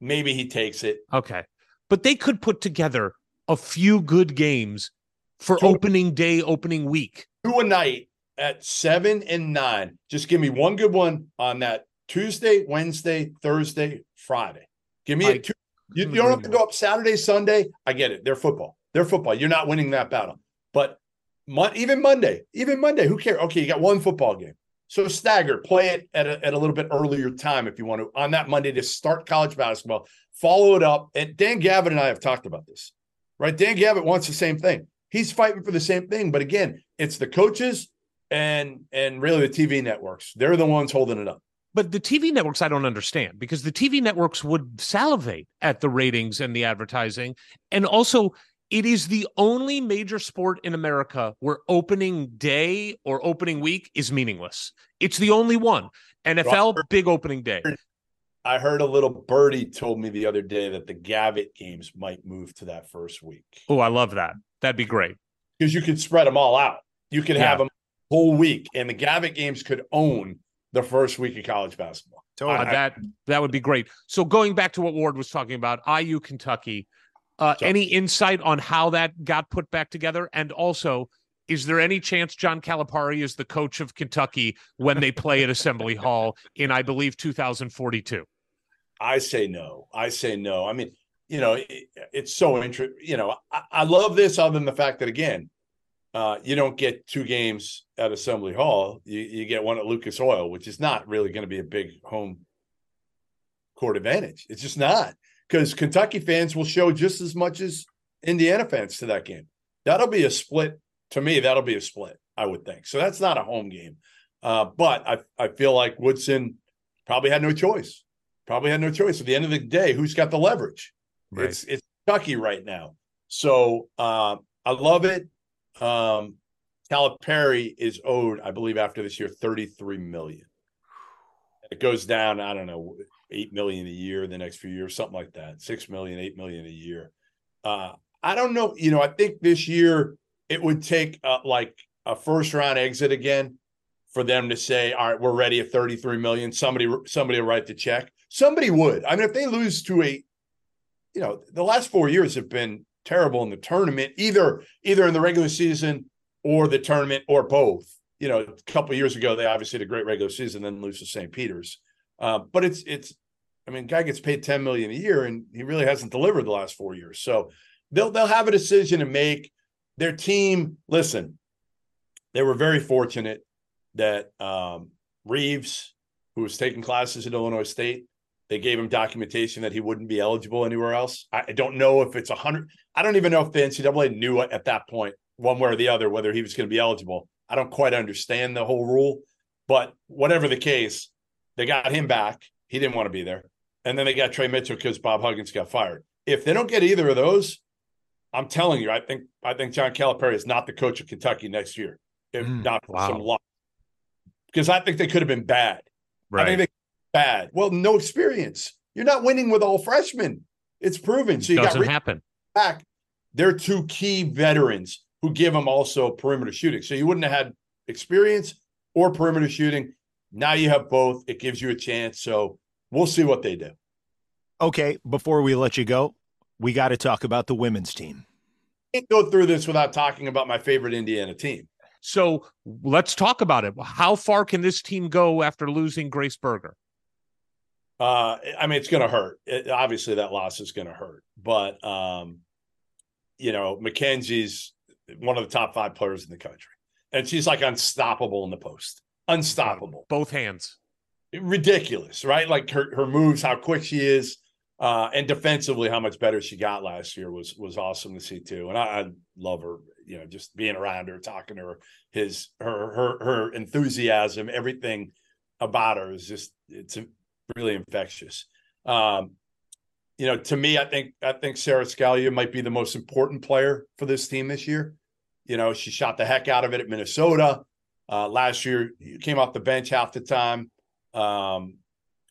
maybe he takes it. okay, but they could put together a few good games for Totally. opening day, opening week. Do a night at seven and nine. Just give me one good one on that Tuesday, Wednesday, Thursday, Friday. Give me I a two. You, you don't have to go up Saturday, Sunday. I get it. They're football. They're football. You're not winning that battle. But mon- even Monday, even Monday, who cares? Okay, you got one football game. So stagger, play it at a, at a little bit earlier time if you want to on that Monday to start college basketball. Follow it up. And Dan Gavitt and I have talked about this, right? Dan Gavitt wants the same thing. He's fighting for the same thing, but again, it's the coaches and and really the TV networks. They're the ones holding it up. But the TV networks, I don't understand because the TV networks would salivate at the ratings and the advertising. And also, it is the only major sport in America where opening day or opening week is meaningless. It's the only one. NFL, big opening day. I heard a little birdie told me the other day that the Gavitt games might move to that first week Oh, I love that. That'd be great. because you could spread them all out. You could have Yeah. them whole week, and the Gavitt games could own the first week of college basketball. Totally. Uh, that that would be great. So going back to what Ward was talking about, IU Kentucky. Uh, So- any insight on how that got put back together? And also, is there any chance John Calipari is the coach of Kentucky when they play at Assembly Hall in, I believe, 2042? I say no. I say no. I mean, you know, it, it's so interesting. You know, I, I love this other than the fact that again, uh, you don't get two games at Assembly Hall. You, you get one at Lucas Oil, which is not really going to be a big home court advantage. It's just not because Kentucky fans will show just as much as Indiana fans to that game. That'll be a split to me. That'll be a split, I would think. So that's not a home game. Uh, but I, I feel like Woodson probably had no choice. Probably had no choice. At the end of the day, who's got the leverage? Right. It's it's Kentucky right now. So uh, I love it. Um, Calipari is owed, I believe, after this year, 33 million. It goes down, I don't know, 8 million a year the next few years, something like that. 6 million, 8 million a year. Uh, I don't know. You know, I think this year it would take uh, like a first round exit again for them to say, all right, we're ready at 33 million. Somebody, somebody will write the check. Somebody would. I mean, if they lose to a, you know, the last four years have been terrible in the tournament, either either in the regular season or the tournament or both. You know, a couple years ago they obviously had a great regular season, then lose to St. Peter's. Uh, but it's it's, I mean, guy gets paid 10 million a year, and he really hasn't delivered the last four years. So they'll they'll have a decision to make. Their team, listen, they were very fortunate that um, Reeves, who was taking classes at Illinois State, they gave him documentation that he wouldn't be eligible anywhere else. I don't know if it's a hundred. I don't even know if the NCAA knew at that point, one way or the other, whether he was going to be eligible. I don't quite understand the whole rule, but whatever the case, they got him back. He didn't want to be there, and then they got Tre Mitchell because Bob Huggins got fired. If they don't get either of those, I'm telling you, I think I think John Calipari is not the coach of Kentucky next year, if Mm, not for wow. some luck. Because I think they could have been bad. I Right. think they bad. Well, no experience. You're not winning with all freshmen. It's proven. So you Doesn't got Rick happen. back. They're two key veterans who give them also perimeter shooting. So you wouldn't have had experience or perimeter shooting. Now you have both. It gives you a chance. So we'll see what they do. Okay, before we let you go, we got to talk about the women's team. Can't go through this without talking about my favorite Indiana team. So let's talk about it. How far can this team go after losing Grace Berger? Uh, I mean, it's going to hurt. It- obviously, that loss is going to hurt. But um, you know, Mackenzie's one of the top five players in the country, and she's like unstoppable in the post. Unstoppable, both hands. Ridiculous, right? Like her her moves, how quick she is, uh, and defensively, how much better she got last year was was awesome to see too. And I, I love her. You know, just being around her, talking to her, his her her her enthusiasm, everything about her is just it's really infectious. Um, you know, to me, I think I think Sara Scalia might be the most important player for this team this year. You know, she shot the heck out of it at Minnesota. Uh, last year, came off the bench half the time. Um,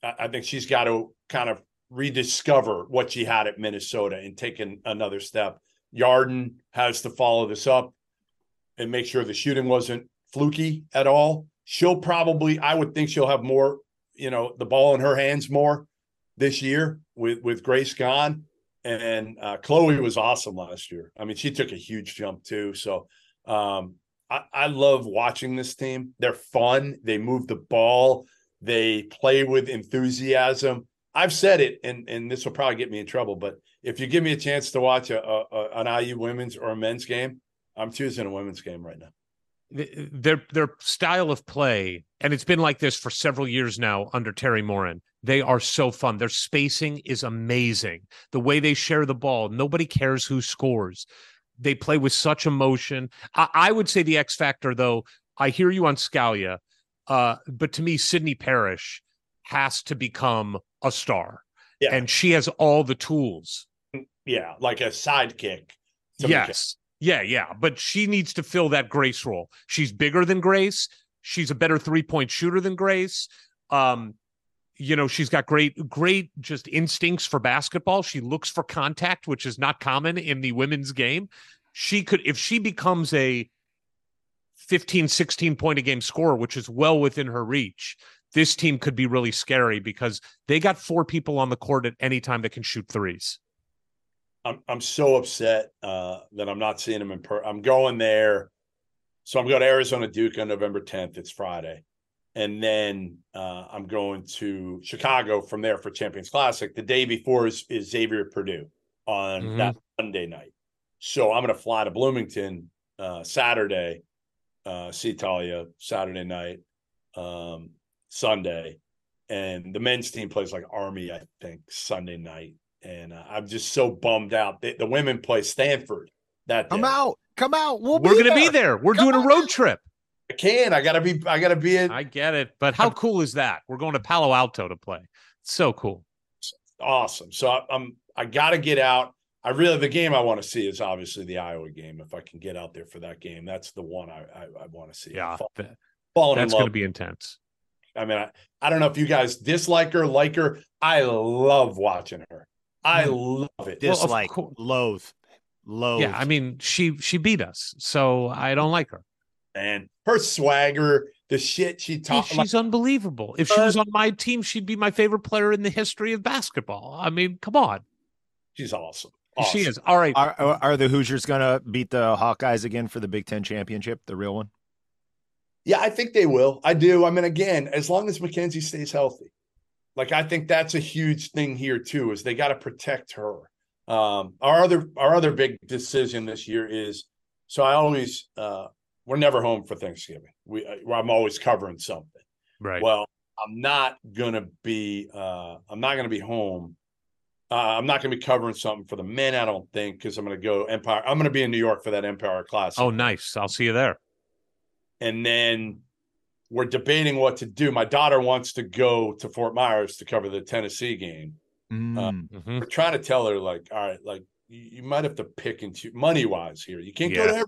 I, I think she's got to kind of rediscover what she had at Minnesota and take an, another step. Yarden has to follow this up and make sure the shooting wasn't fluky at all. She'll probably, I would think she'll have more, you know, the ball in her hands more this year with with Grace gone. And uh, Chloe was awesome last year. I mean, she took a huge jump too. So um, I, I love watching this team. They're fun. They move the ball. They play with enthusiasm. I've said it, and and this will probably get me in trouble. But if you give me a chance to watch a, a, a an IU women's or a men's game, I'm choosing a women's game right now. Th- Their their style of play, and it's been like this for several years now under Teri Moren. They are so fun. Their spacing is amazing. The way they share the ball, nobody cares who scores. They play with such emotion. I, I would say the X factor, though. I hear you on Scalia, uh, but to me, Sydney Parrish has to become a star, Yeah. and she has all the tools. Yeah, like a sidekick. to Yes. Yeah, yeah. But she needs to fill that Grace role. She's bigger than Grace. She's a better three point shooter than Grace. Um, you know, she's got great, great just instincts for basketball. She looks for contact, which is not common in the women's game. She could, if she becomes a 15, 16 point a game scorer, which is well within her reach, this team could be really scary because they got four people on the court at any time that can shoot threes. I'm I'm so upset uh, that I'm not seeing them in per. I'm going there, so I'm going to Arizona Duke on November 10th. It's Friday, and then uh, I'm going to Chicago from there for Champions Classic. The day before is, is Xavier Purdue on Mhm. that Monday night. So I'm going to fly to Bloomington uh, Saturday, uh, see Talia Saturday night, um, Sunday, and the men's team plays like Army, I think, Sunday night. And uh, I'm just so bummed out. The, the women play Stanford that day. Come out. Come out. We'll We're be gonna there. be there. We're Come doing a road out. trip. I can. I gotta be. I gotta be in. I get it, but how cool is that? We're going to Palo Alto to play. So cool. awesome. So I, I'm. I gotta get out. I really the game I want to see is obviously the Iowa game. If I can get out there for that game, that's the one I I, I want to see. Yeah, Fall- that- falling in that's going to be intense. I mean, I, I don't know if you guys dislike her, like her. I love watching her. I love it. Well, of Dislike, cour- loathe, loathe. Yeah, I mean, she she beat us, so I don't like her. and her swagger, the shit she Hey, talks. she's unbelievable. If she uh, was on my team, she'd be my favorite player in the history of basketball. I mean, come on, she's awesome. she is. All right, Are, are are the Hoosiers gonna beat the Hawkeyes again for the Big Ten championship, the real one? Yeah, I think they will. I do. I mean, again, as long as Mackenzie stays healthy, like I think that's a huge thing here too. Is they got to protect her. Um, our other our other big decision this year is so I always uh, we're never home for Thanksgiving. We uh, I'm always covering something. right. Well, I'm not gonna be uh, I'm not gonna be home. Uh, I'm not gonna be covering something for the men. I don't think because I'm gonna go Empire. I'm gonna be in New York for that Empire class. oh, nice. I'll see you there. and then we're debating what to do. My daughter wants to go to Fort Myers to cover the Tennessee game. Mm. Mhm. We're trying to tell her, like, all right, like you, you might have to pick and choose money wise here. You can't go Yeah. to every.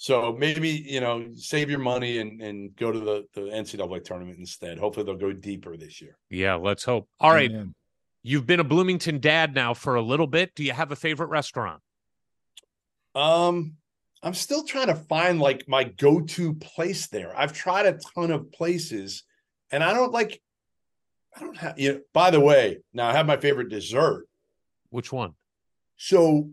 So maybe you know save your money and and go to the the NCAA tournament instead. Hopefully they'll go deeper this year. Yeah, let's hope. All right, Amen. you've been a Bloomington dad now for a little bit. Do you have a favorite restaurant? Um, I'm still trying to find like my go-to place there. I've tried a ton of places, and I don't like. I don't have. You know, by the way, now I have my favorite dessert. Which one? So,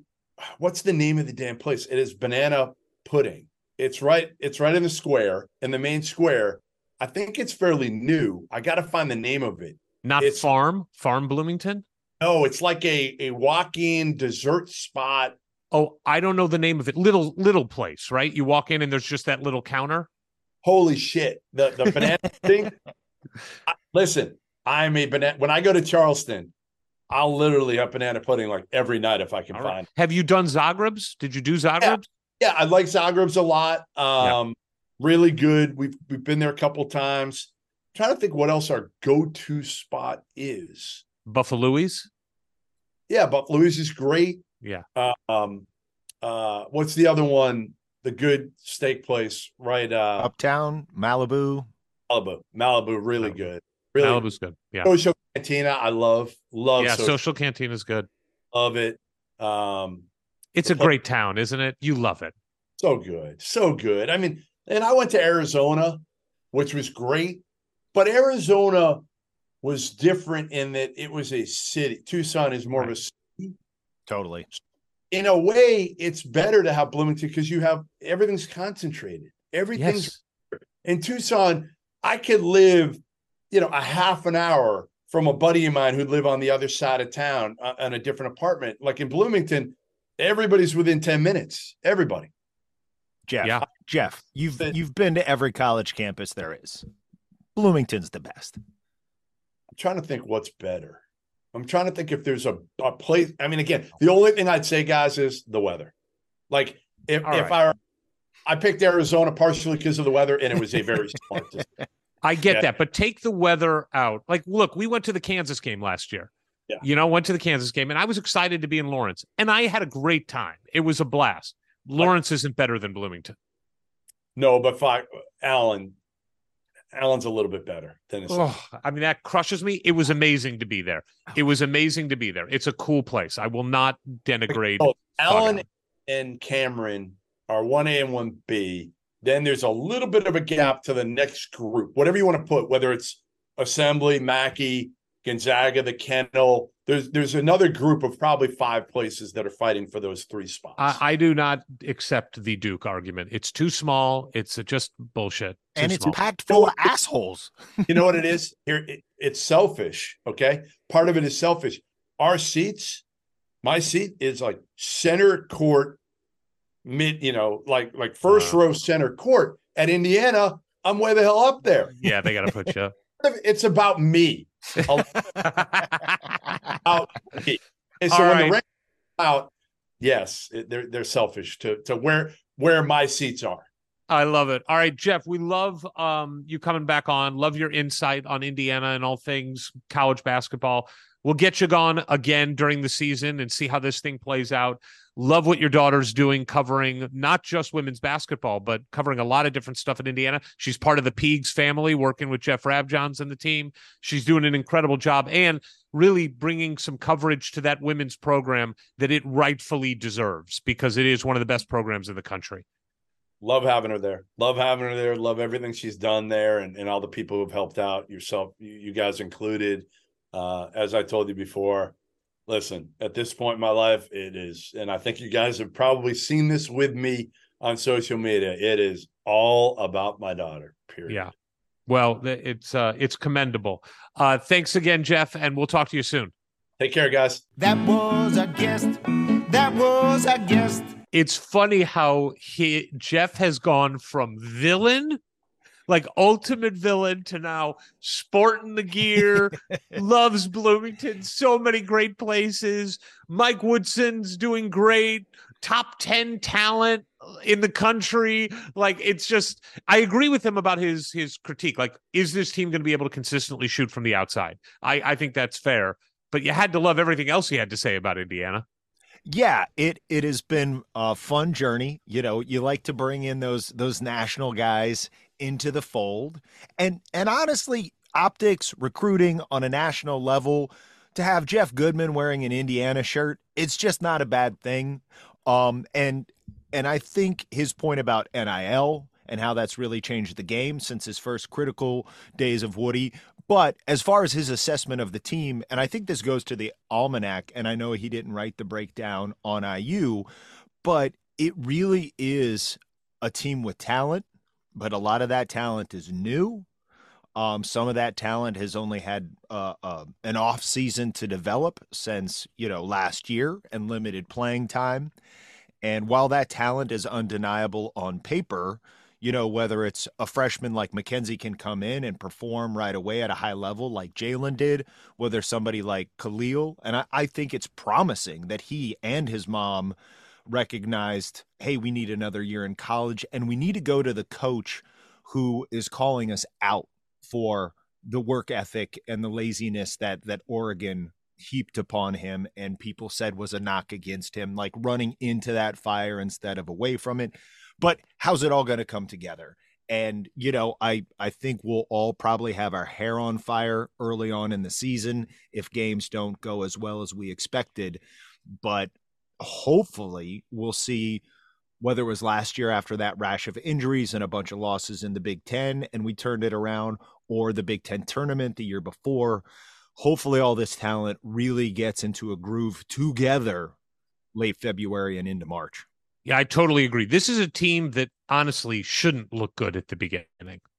what's the name of the damn place? It is banana pudding. It's right. It's right in the square, in the main square. I think it's fairly new. I got to find the name of it. Not It's- Farm, Farm Bloomington. No, it's like a a walk-in dessert spot. Oh, I don't know the name of it. Little little place, right? You walk in and there's just that little counter. Holy shit! The the banana thing. I- listen, I'm a banana. When I go to Charleston, I'll literally have banana pudding like every night if I can All find. right. Have you done Zagreb's? Did you do Zagreb's? Yeah, I like Zagreb's a lot. Um, really good. We've we've been there a couple times. trying to think what else our go-to spot is. Buffalo's? Yeah, Louis is great. Yeah. Uh, um, uh, what's the other one? The good steak place, right? Uh, Uptown, Malibu. Malibu. Malibu, really Malibu. good. Really Malibu's good. Yeah. Social Cantina, I love, love, yeah, social, Social Canteen is good. love it. Um, It's a pla- great town, isn't it? You love it. so good, so good. I mean, and I went to Arizona, which was great, but Arizona was different in that it was a city. Tucson is more of a city. Totally. In a way, it's better to have Bloomington because you have everything's concentrated. Everything's Yes. in Tucson. I could live, you know, a half an hour from a buddy of mine who'd live on the other side of town uh, in a different apartment. Like in Bloomington, everybody's within 10 minutes. Everybody. Jeff. Yeah. Jeff, you've But- you've been to every college campus there is. Bloomington's the best. I'm trying to think what's better. I'm trying to think if there's a, a place. I mean, again, the only thing I'd say, guys, is the weather. Like if All if. I I picked Arizona partially because of the weather, and it was a very smart decision. I get Yeah. that, but take the weather out. Like, look, we went to the Kansas game last year. Yeah. You know, went to the Kansas game, and I was excited to be in Lawrence, and I had a great time. It was a blast. Lawrence isn't better than Bloomington. No, but fi- Allen, Allen's a little bit better than. Oh, I mean, that crushes me. It was amazing to be there. It was amazing to be there. It's a cool place. I will not denigrate. Oh, Allen and Cameron are one A and one B. Then there's a little bit of a gap to the next group, whatever you want to put, whether it's Assembly, Mackey, Gonzaga, the Kennel. There's there's another group of probably five places that are fighting for those three spots. I, I do not accept the Duke argument. It's too small. It's just bullshit. Too and it's small. packed full of assholes. you know what it is? Here, it, it's selfish. Okay, part of it is selfish. Our seats, my seat is like center court, mid, you know, like like first uh. row center court. At Indiana, I'm way the hell up there. Yeah, they got to put you. up. It's about me. Me. And so All when right. the rain out, yes, they're they're selfish to to where where my seats are. I love it. All right, Jeff, we love um, you coming back on. Love your insight on Indiana and all things college basketball. We'll get you gone again during the season and see how this thing plays out. Love what your daughter's doing, covering not just women's basketball, but covering a lot of different stuff in Indiana. She's part of the Peegs family, working with Jeff Rabjohns and the team. She's doing an incredible job and really bringing some coverage to that women's program that it rightfully deserves because it is one of the best programs in the country. Love having her there. Love having her there. Love everything she's done there and, and all the people who've helped out, yourself, you, you guys included. Uh, as I told you before, listen, at this point in my life, it is, and I think you guys have probably seen this with me on social media. It is all about my daughter, period. Yeah. Well, it's uh it's commendable. Uh thanks again, Jeff, and we'll talk to you soon. Take care, guys. That was a guest. That was a guest. It's funny how he Jeff has gone from villain, like ultimate villain, to now sporting the gear, loves Bloomington, so many great places. Mike Woodson's doing great, top 10 talent in the country. Like it's just I agree with him about his his critique. Like, is this team going to be able to consistently shoot from the outside? I, I think that's fair. But you had to love everything else he had to say about Indiana. Yeah, it it has been a fun journey. You know, you like to bring in those those national guys into the fold. And and honestly, optics recruiting on a national level to have Jeff Goodman wearing an Indiana shirt, it's just not a bad thing. Um and and I think his point about NIL and how that's really changed the game since his first critical days of Woody. But as far as his assessment of the team, and I think this goes to the almanac, and I know he didn't write the breakdown on IU, but it really is a team with talent, but a lot of that talent is new. Um, some of that talent has only had uh, uh, an off season to develop since you know last year and limited playing time. And while that talent is undeniable on paper, you know, whether it's a freshman like Mackenzie can come in and perform right away at a high level like Jalen did, whether somebody like Kel'el, and I, I think it's promising that he and his mom recognized, hey, we need another year in college and we need to go to the coach who is calling us out for the work ethic and the laziness that that Oregon heaped upon him and people said was a knock against him like running into that fire instead of away from it. But how's it all going to come together? And you know i i think we'll all probably have our hair on fire early on in the season if games don't go as well as we expected. But hopefully we'll see whether it was last year after that rash of injuries and a bunch of losses in the Big 10 and we turned it around or the Big 10 tournament the year before hopefully all this talent really gets into a groove together late February and into March. Yeah, I totally agree. This is a team that honestly shouldn't look good at the beginning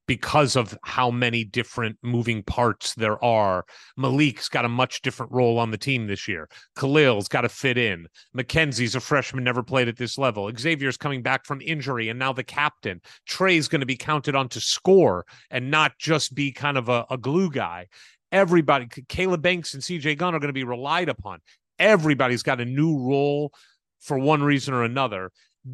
because of how many different moving parts there are. Malik's got a much different role on the team this year. Kel'el's got to fit in. Mackenzie's a freshman, never played at this level. Xavier's coming back from injury and now the captain. Trey's going to be counted on to score and not just be kind of a, a glue guy. Everybody, Caleb Banks and CJ Gunn are going to be relied upon. Everybody's got a new role for one reason or another.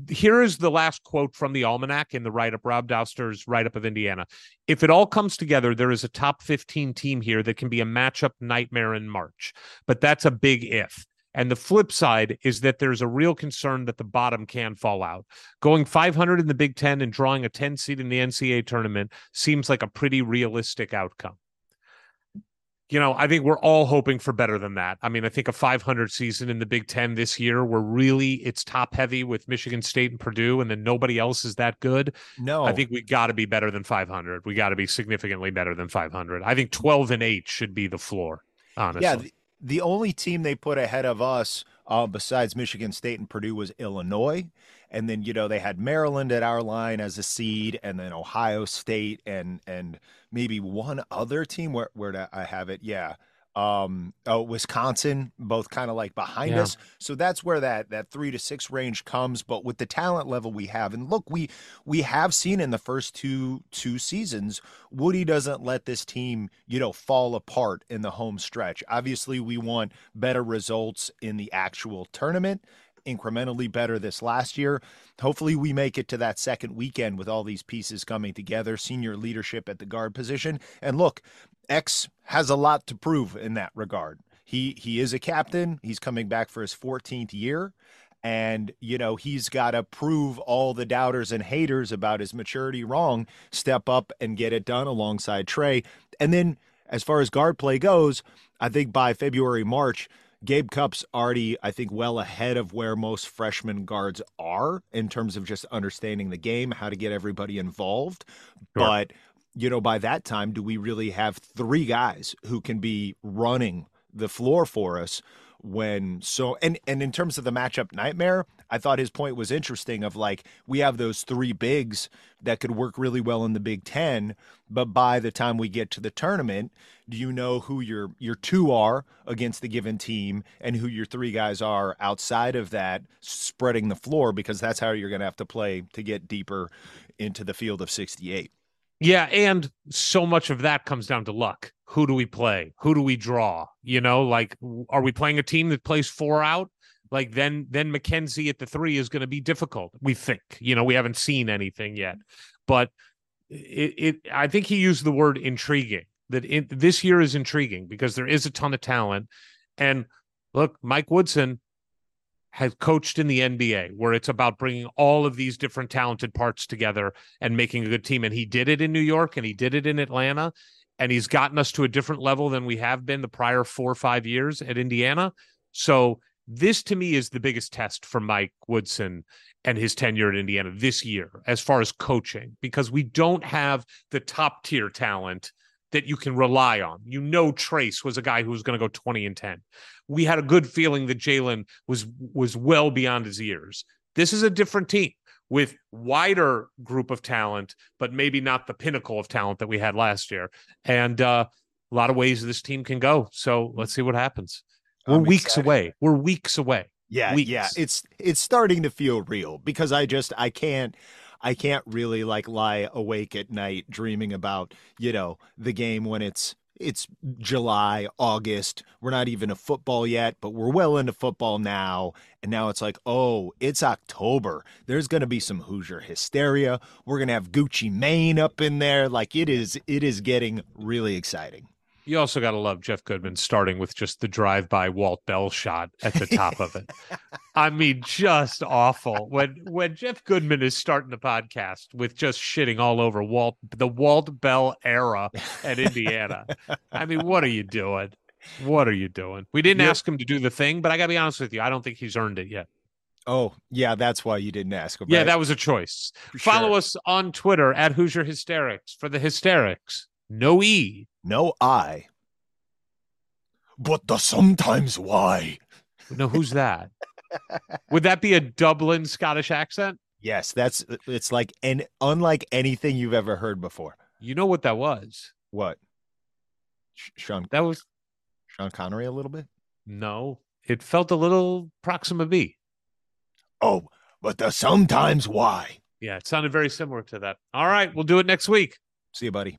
Here is the last quote from the Almanac in the write up, Rob Dauster's write up of Indiana. If it all comes together, there is a top 15 team here that can be a matchup nightmare in March. But that's a big if. And the flip side is that there's a real concern that the bottom can fall out. Going 500 in the Big Ten and drawing a 10 seed in the NCAA tournament seems like a pretty realistic outcome you know, I think we're all hoping for better than that. I mean, I think a 500 season in the Big Ten this year, where really it's top heavy with Michigan State and Purdue, and then nobody else is that good. No, I think we got to be better than 500. We got to be significantly better than 500. I think 12 and 8 should be the floor, honestly. Yeah, the, the only team they put ahead of us, uh, besides Michigan State and Purdue, was Illinois. And then, you know, they had Maryland at our line as a seed, and then Ohio State and and maybe one other team. Where where do I have it? Yeah. Um oh, Wisconsin both kind of like behind Yeah. us so that's where that that 3 to 6 range comes but with the talent level we have and look we we have seen in the first two two seasons Woody doesn't let this team you know fall apart in the home stretch obviously we want better results in the actual tournament incrementally better this last year. Hopefully, we make it to that second weekend with all these pieces coming together, senior leadership at the guard position. And look, X has a lot to prove in that regard. He he is a captain. He's coming back for his 14th year. And, you know, he's got to prove all the doubters and haters about his maturity wrong, step up and get it done alongside Trey. And then, as far as guard play goes, I think by February, March, Gabe Cupps already, I think, well ahead of where most freshman guards are in terms of just understanding the game, how to get everybody involved. Sure. But, you know, by that time, do we really have three guys who can be running the floor for us when so and and in terms of the matchup nightmare i thought his point was interesting of like we have those three bigs that could work really well in the big 10 but by the time we get to the tournament do you know who your your two are against the given team and who your three guys are outside of that spreading the floor? Because that's how you're going to have to play to get deeper into the field of 68 Yeah, and so much of that comes down to luck. Who do we play? Who do we draw? You know, like are we playing a team that plays four out? Like then then Mackenzie at the three is going to be difficult. We think. You know, we haven't seen anything yet, but it, it I think he used the word intriguing. That it, this year is intriguing because there is a ton of talent, and look, Mike Woodson has coached in the NBA where it's about bringing all of these different talented parts together and making a good team. And he did it in New York and he did it in Atlanta. And he's gotten us to a different level than we have been the prior four or five years at Indiana. So this to me is the biggest test for Mike Woodson and his tenure at Indiana this year, as far as coaching, because we don't have the top tier talent that you can rely on. You know, Trayce was a guy who was going to go 20 and 10. We had a good feeling that Jalen was was well beyond his years. This is a different team with wider group of talent, but maybe not the pinnacle of talent that we had last year. And uh, a lot of ways this team can go. So let's see what happens. We're I'm weeks excited. away. We're weeks away. Yeah, Weeks. yeah. It's it's starting to feel real because I just I can't I can't really like lie awake at night dreaming about, you know, the game when it's it's July, August. We're not even a football yet, but we're well into football now. And now it's like, oh, it's October. There's gonna be some Hoosier hysteria. We're gonna have Gucci Mane up in there. Like it is it is getting really exciting. You also got to love Jeff Goodman starting with just the drive by Walt Bell shot at the top of it. I mean, just awful. When when Jeff Goodman is starting the podcast with just shitting all over Walt the Walt Bell era at Indiana. I mean, what are you doing? What are you doing? We didn't Yep. ask him to do the thing, but I got to be honest with you, I don't think he's earned it yet. Oh, yeah, that's why you didn't ask about Yeah, that was a choice. Follow Sure. us on Twitter at Hoosier Hysterics for the hysterics. No E. no I. But the sometimes why. No, who's that? Would that be a Dublin Scottish accent? Yes, that's it's like and unlike anything you've ever heard before. You know what that was? What? Sean That was Sean Connery a little bit? no. It felt a little Proxima B. Oh, but the sometimes why. Yeah, it sounded very similar to that. All right, we'll do it next week. See you, buddy.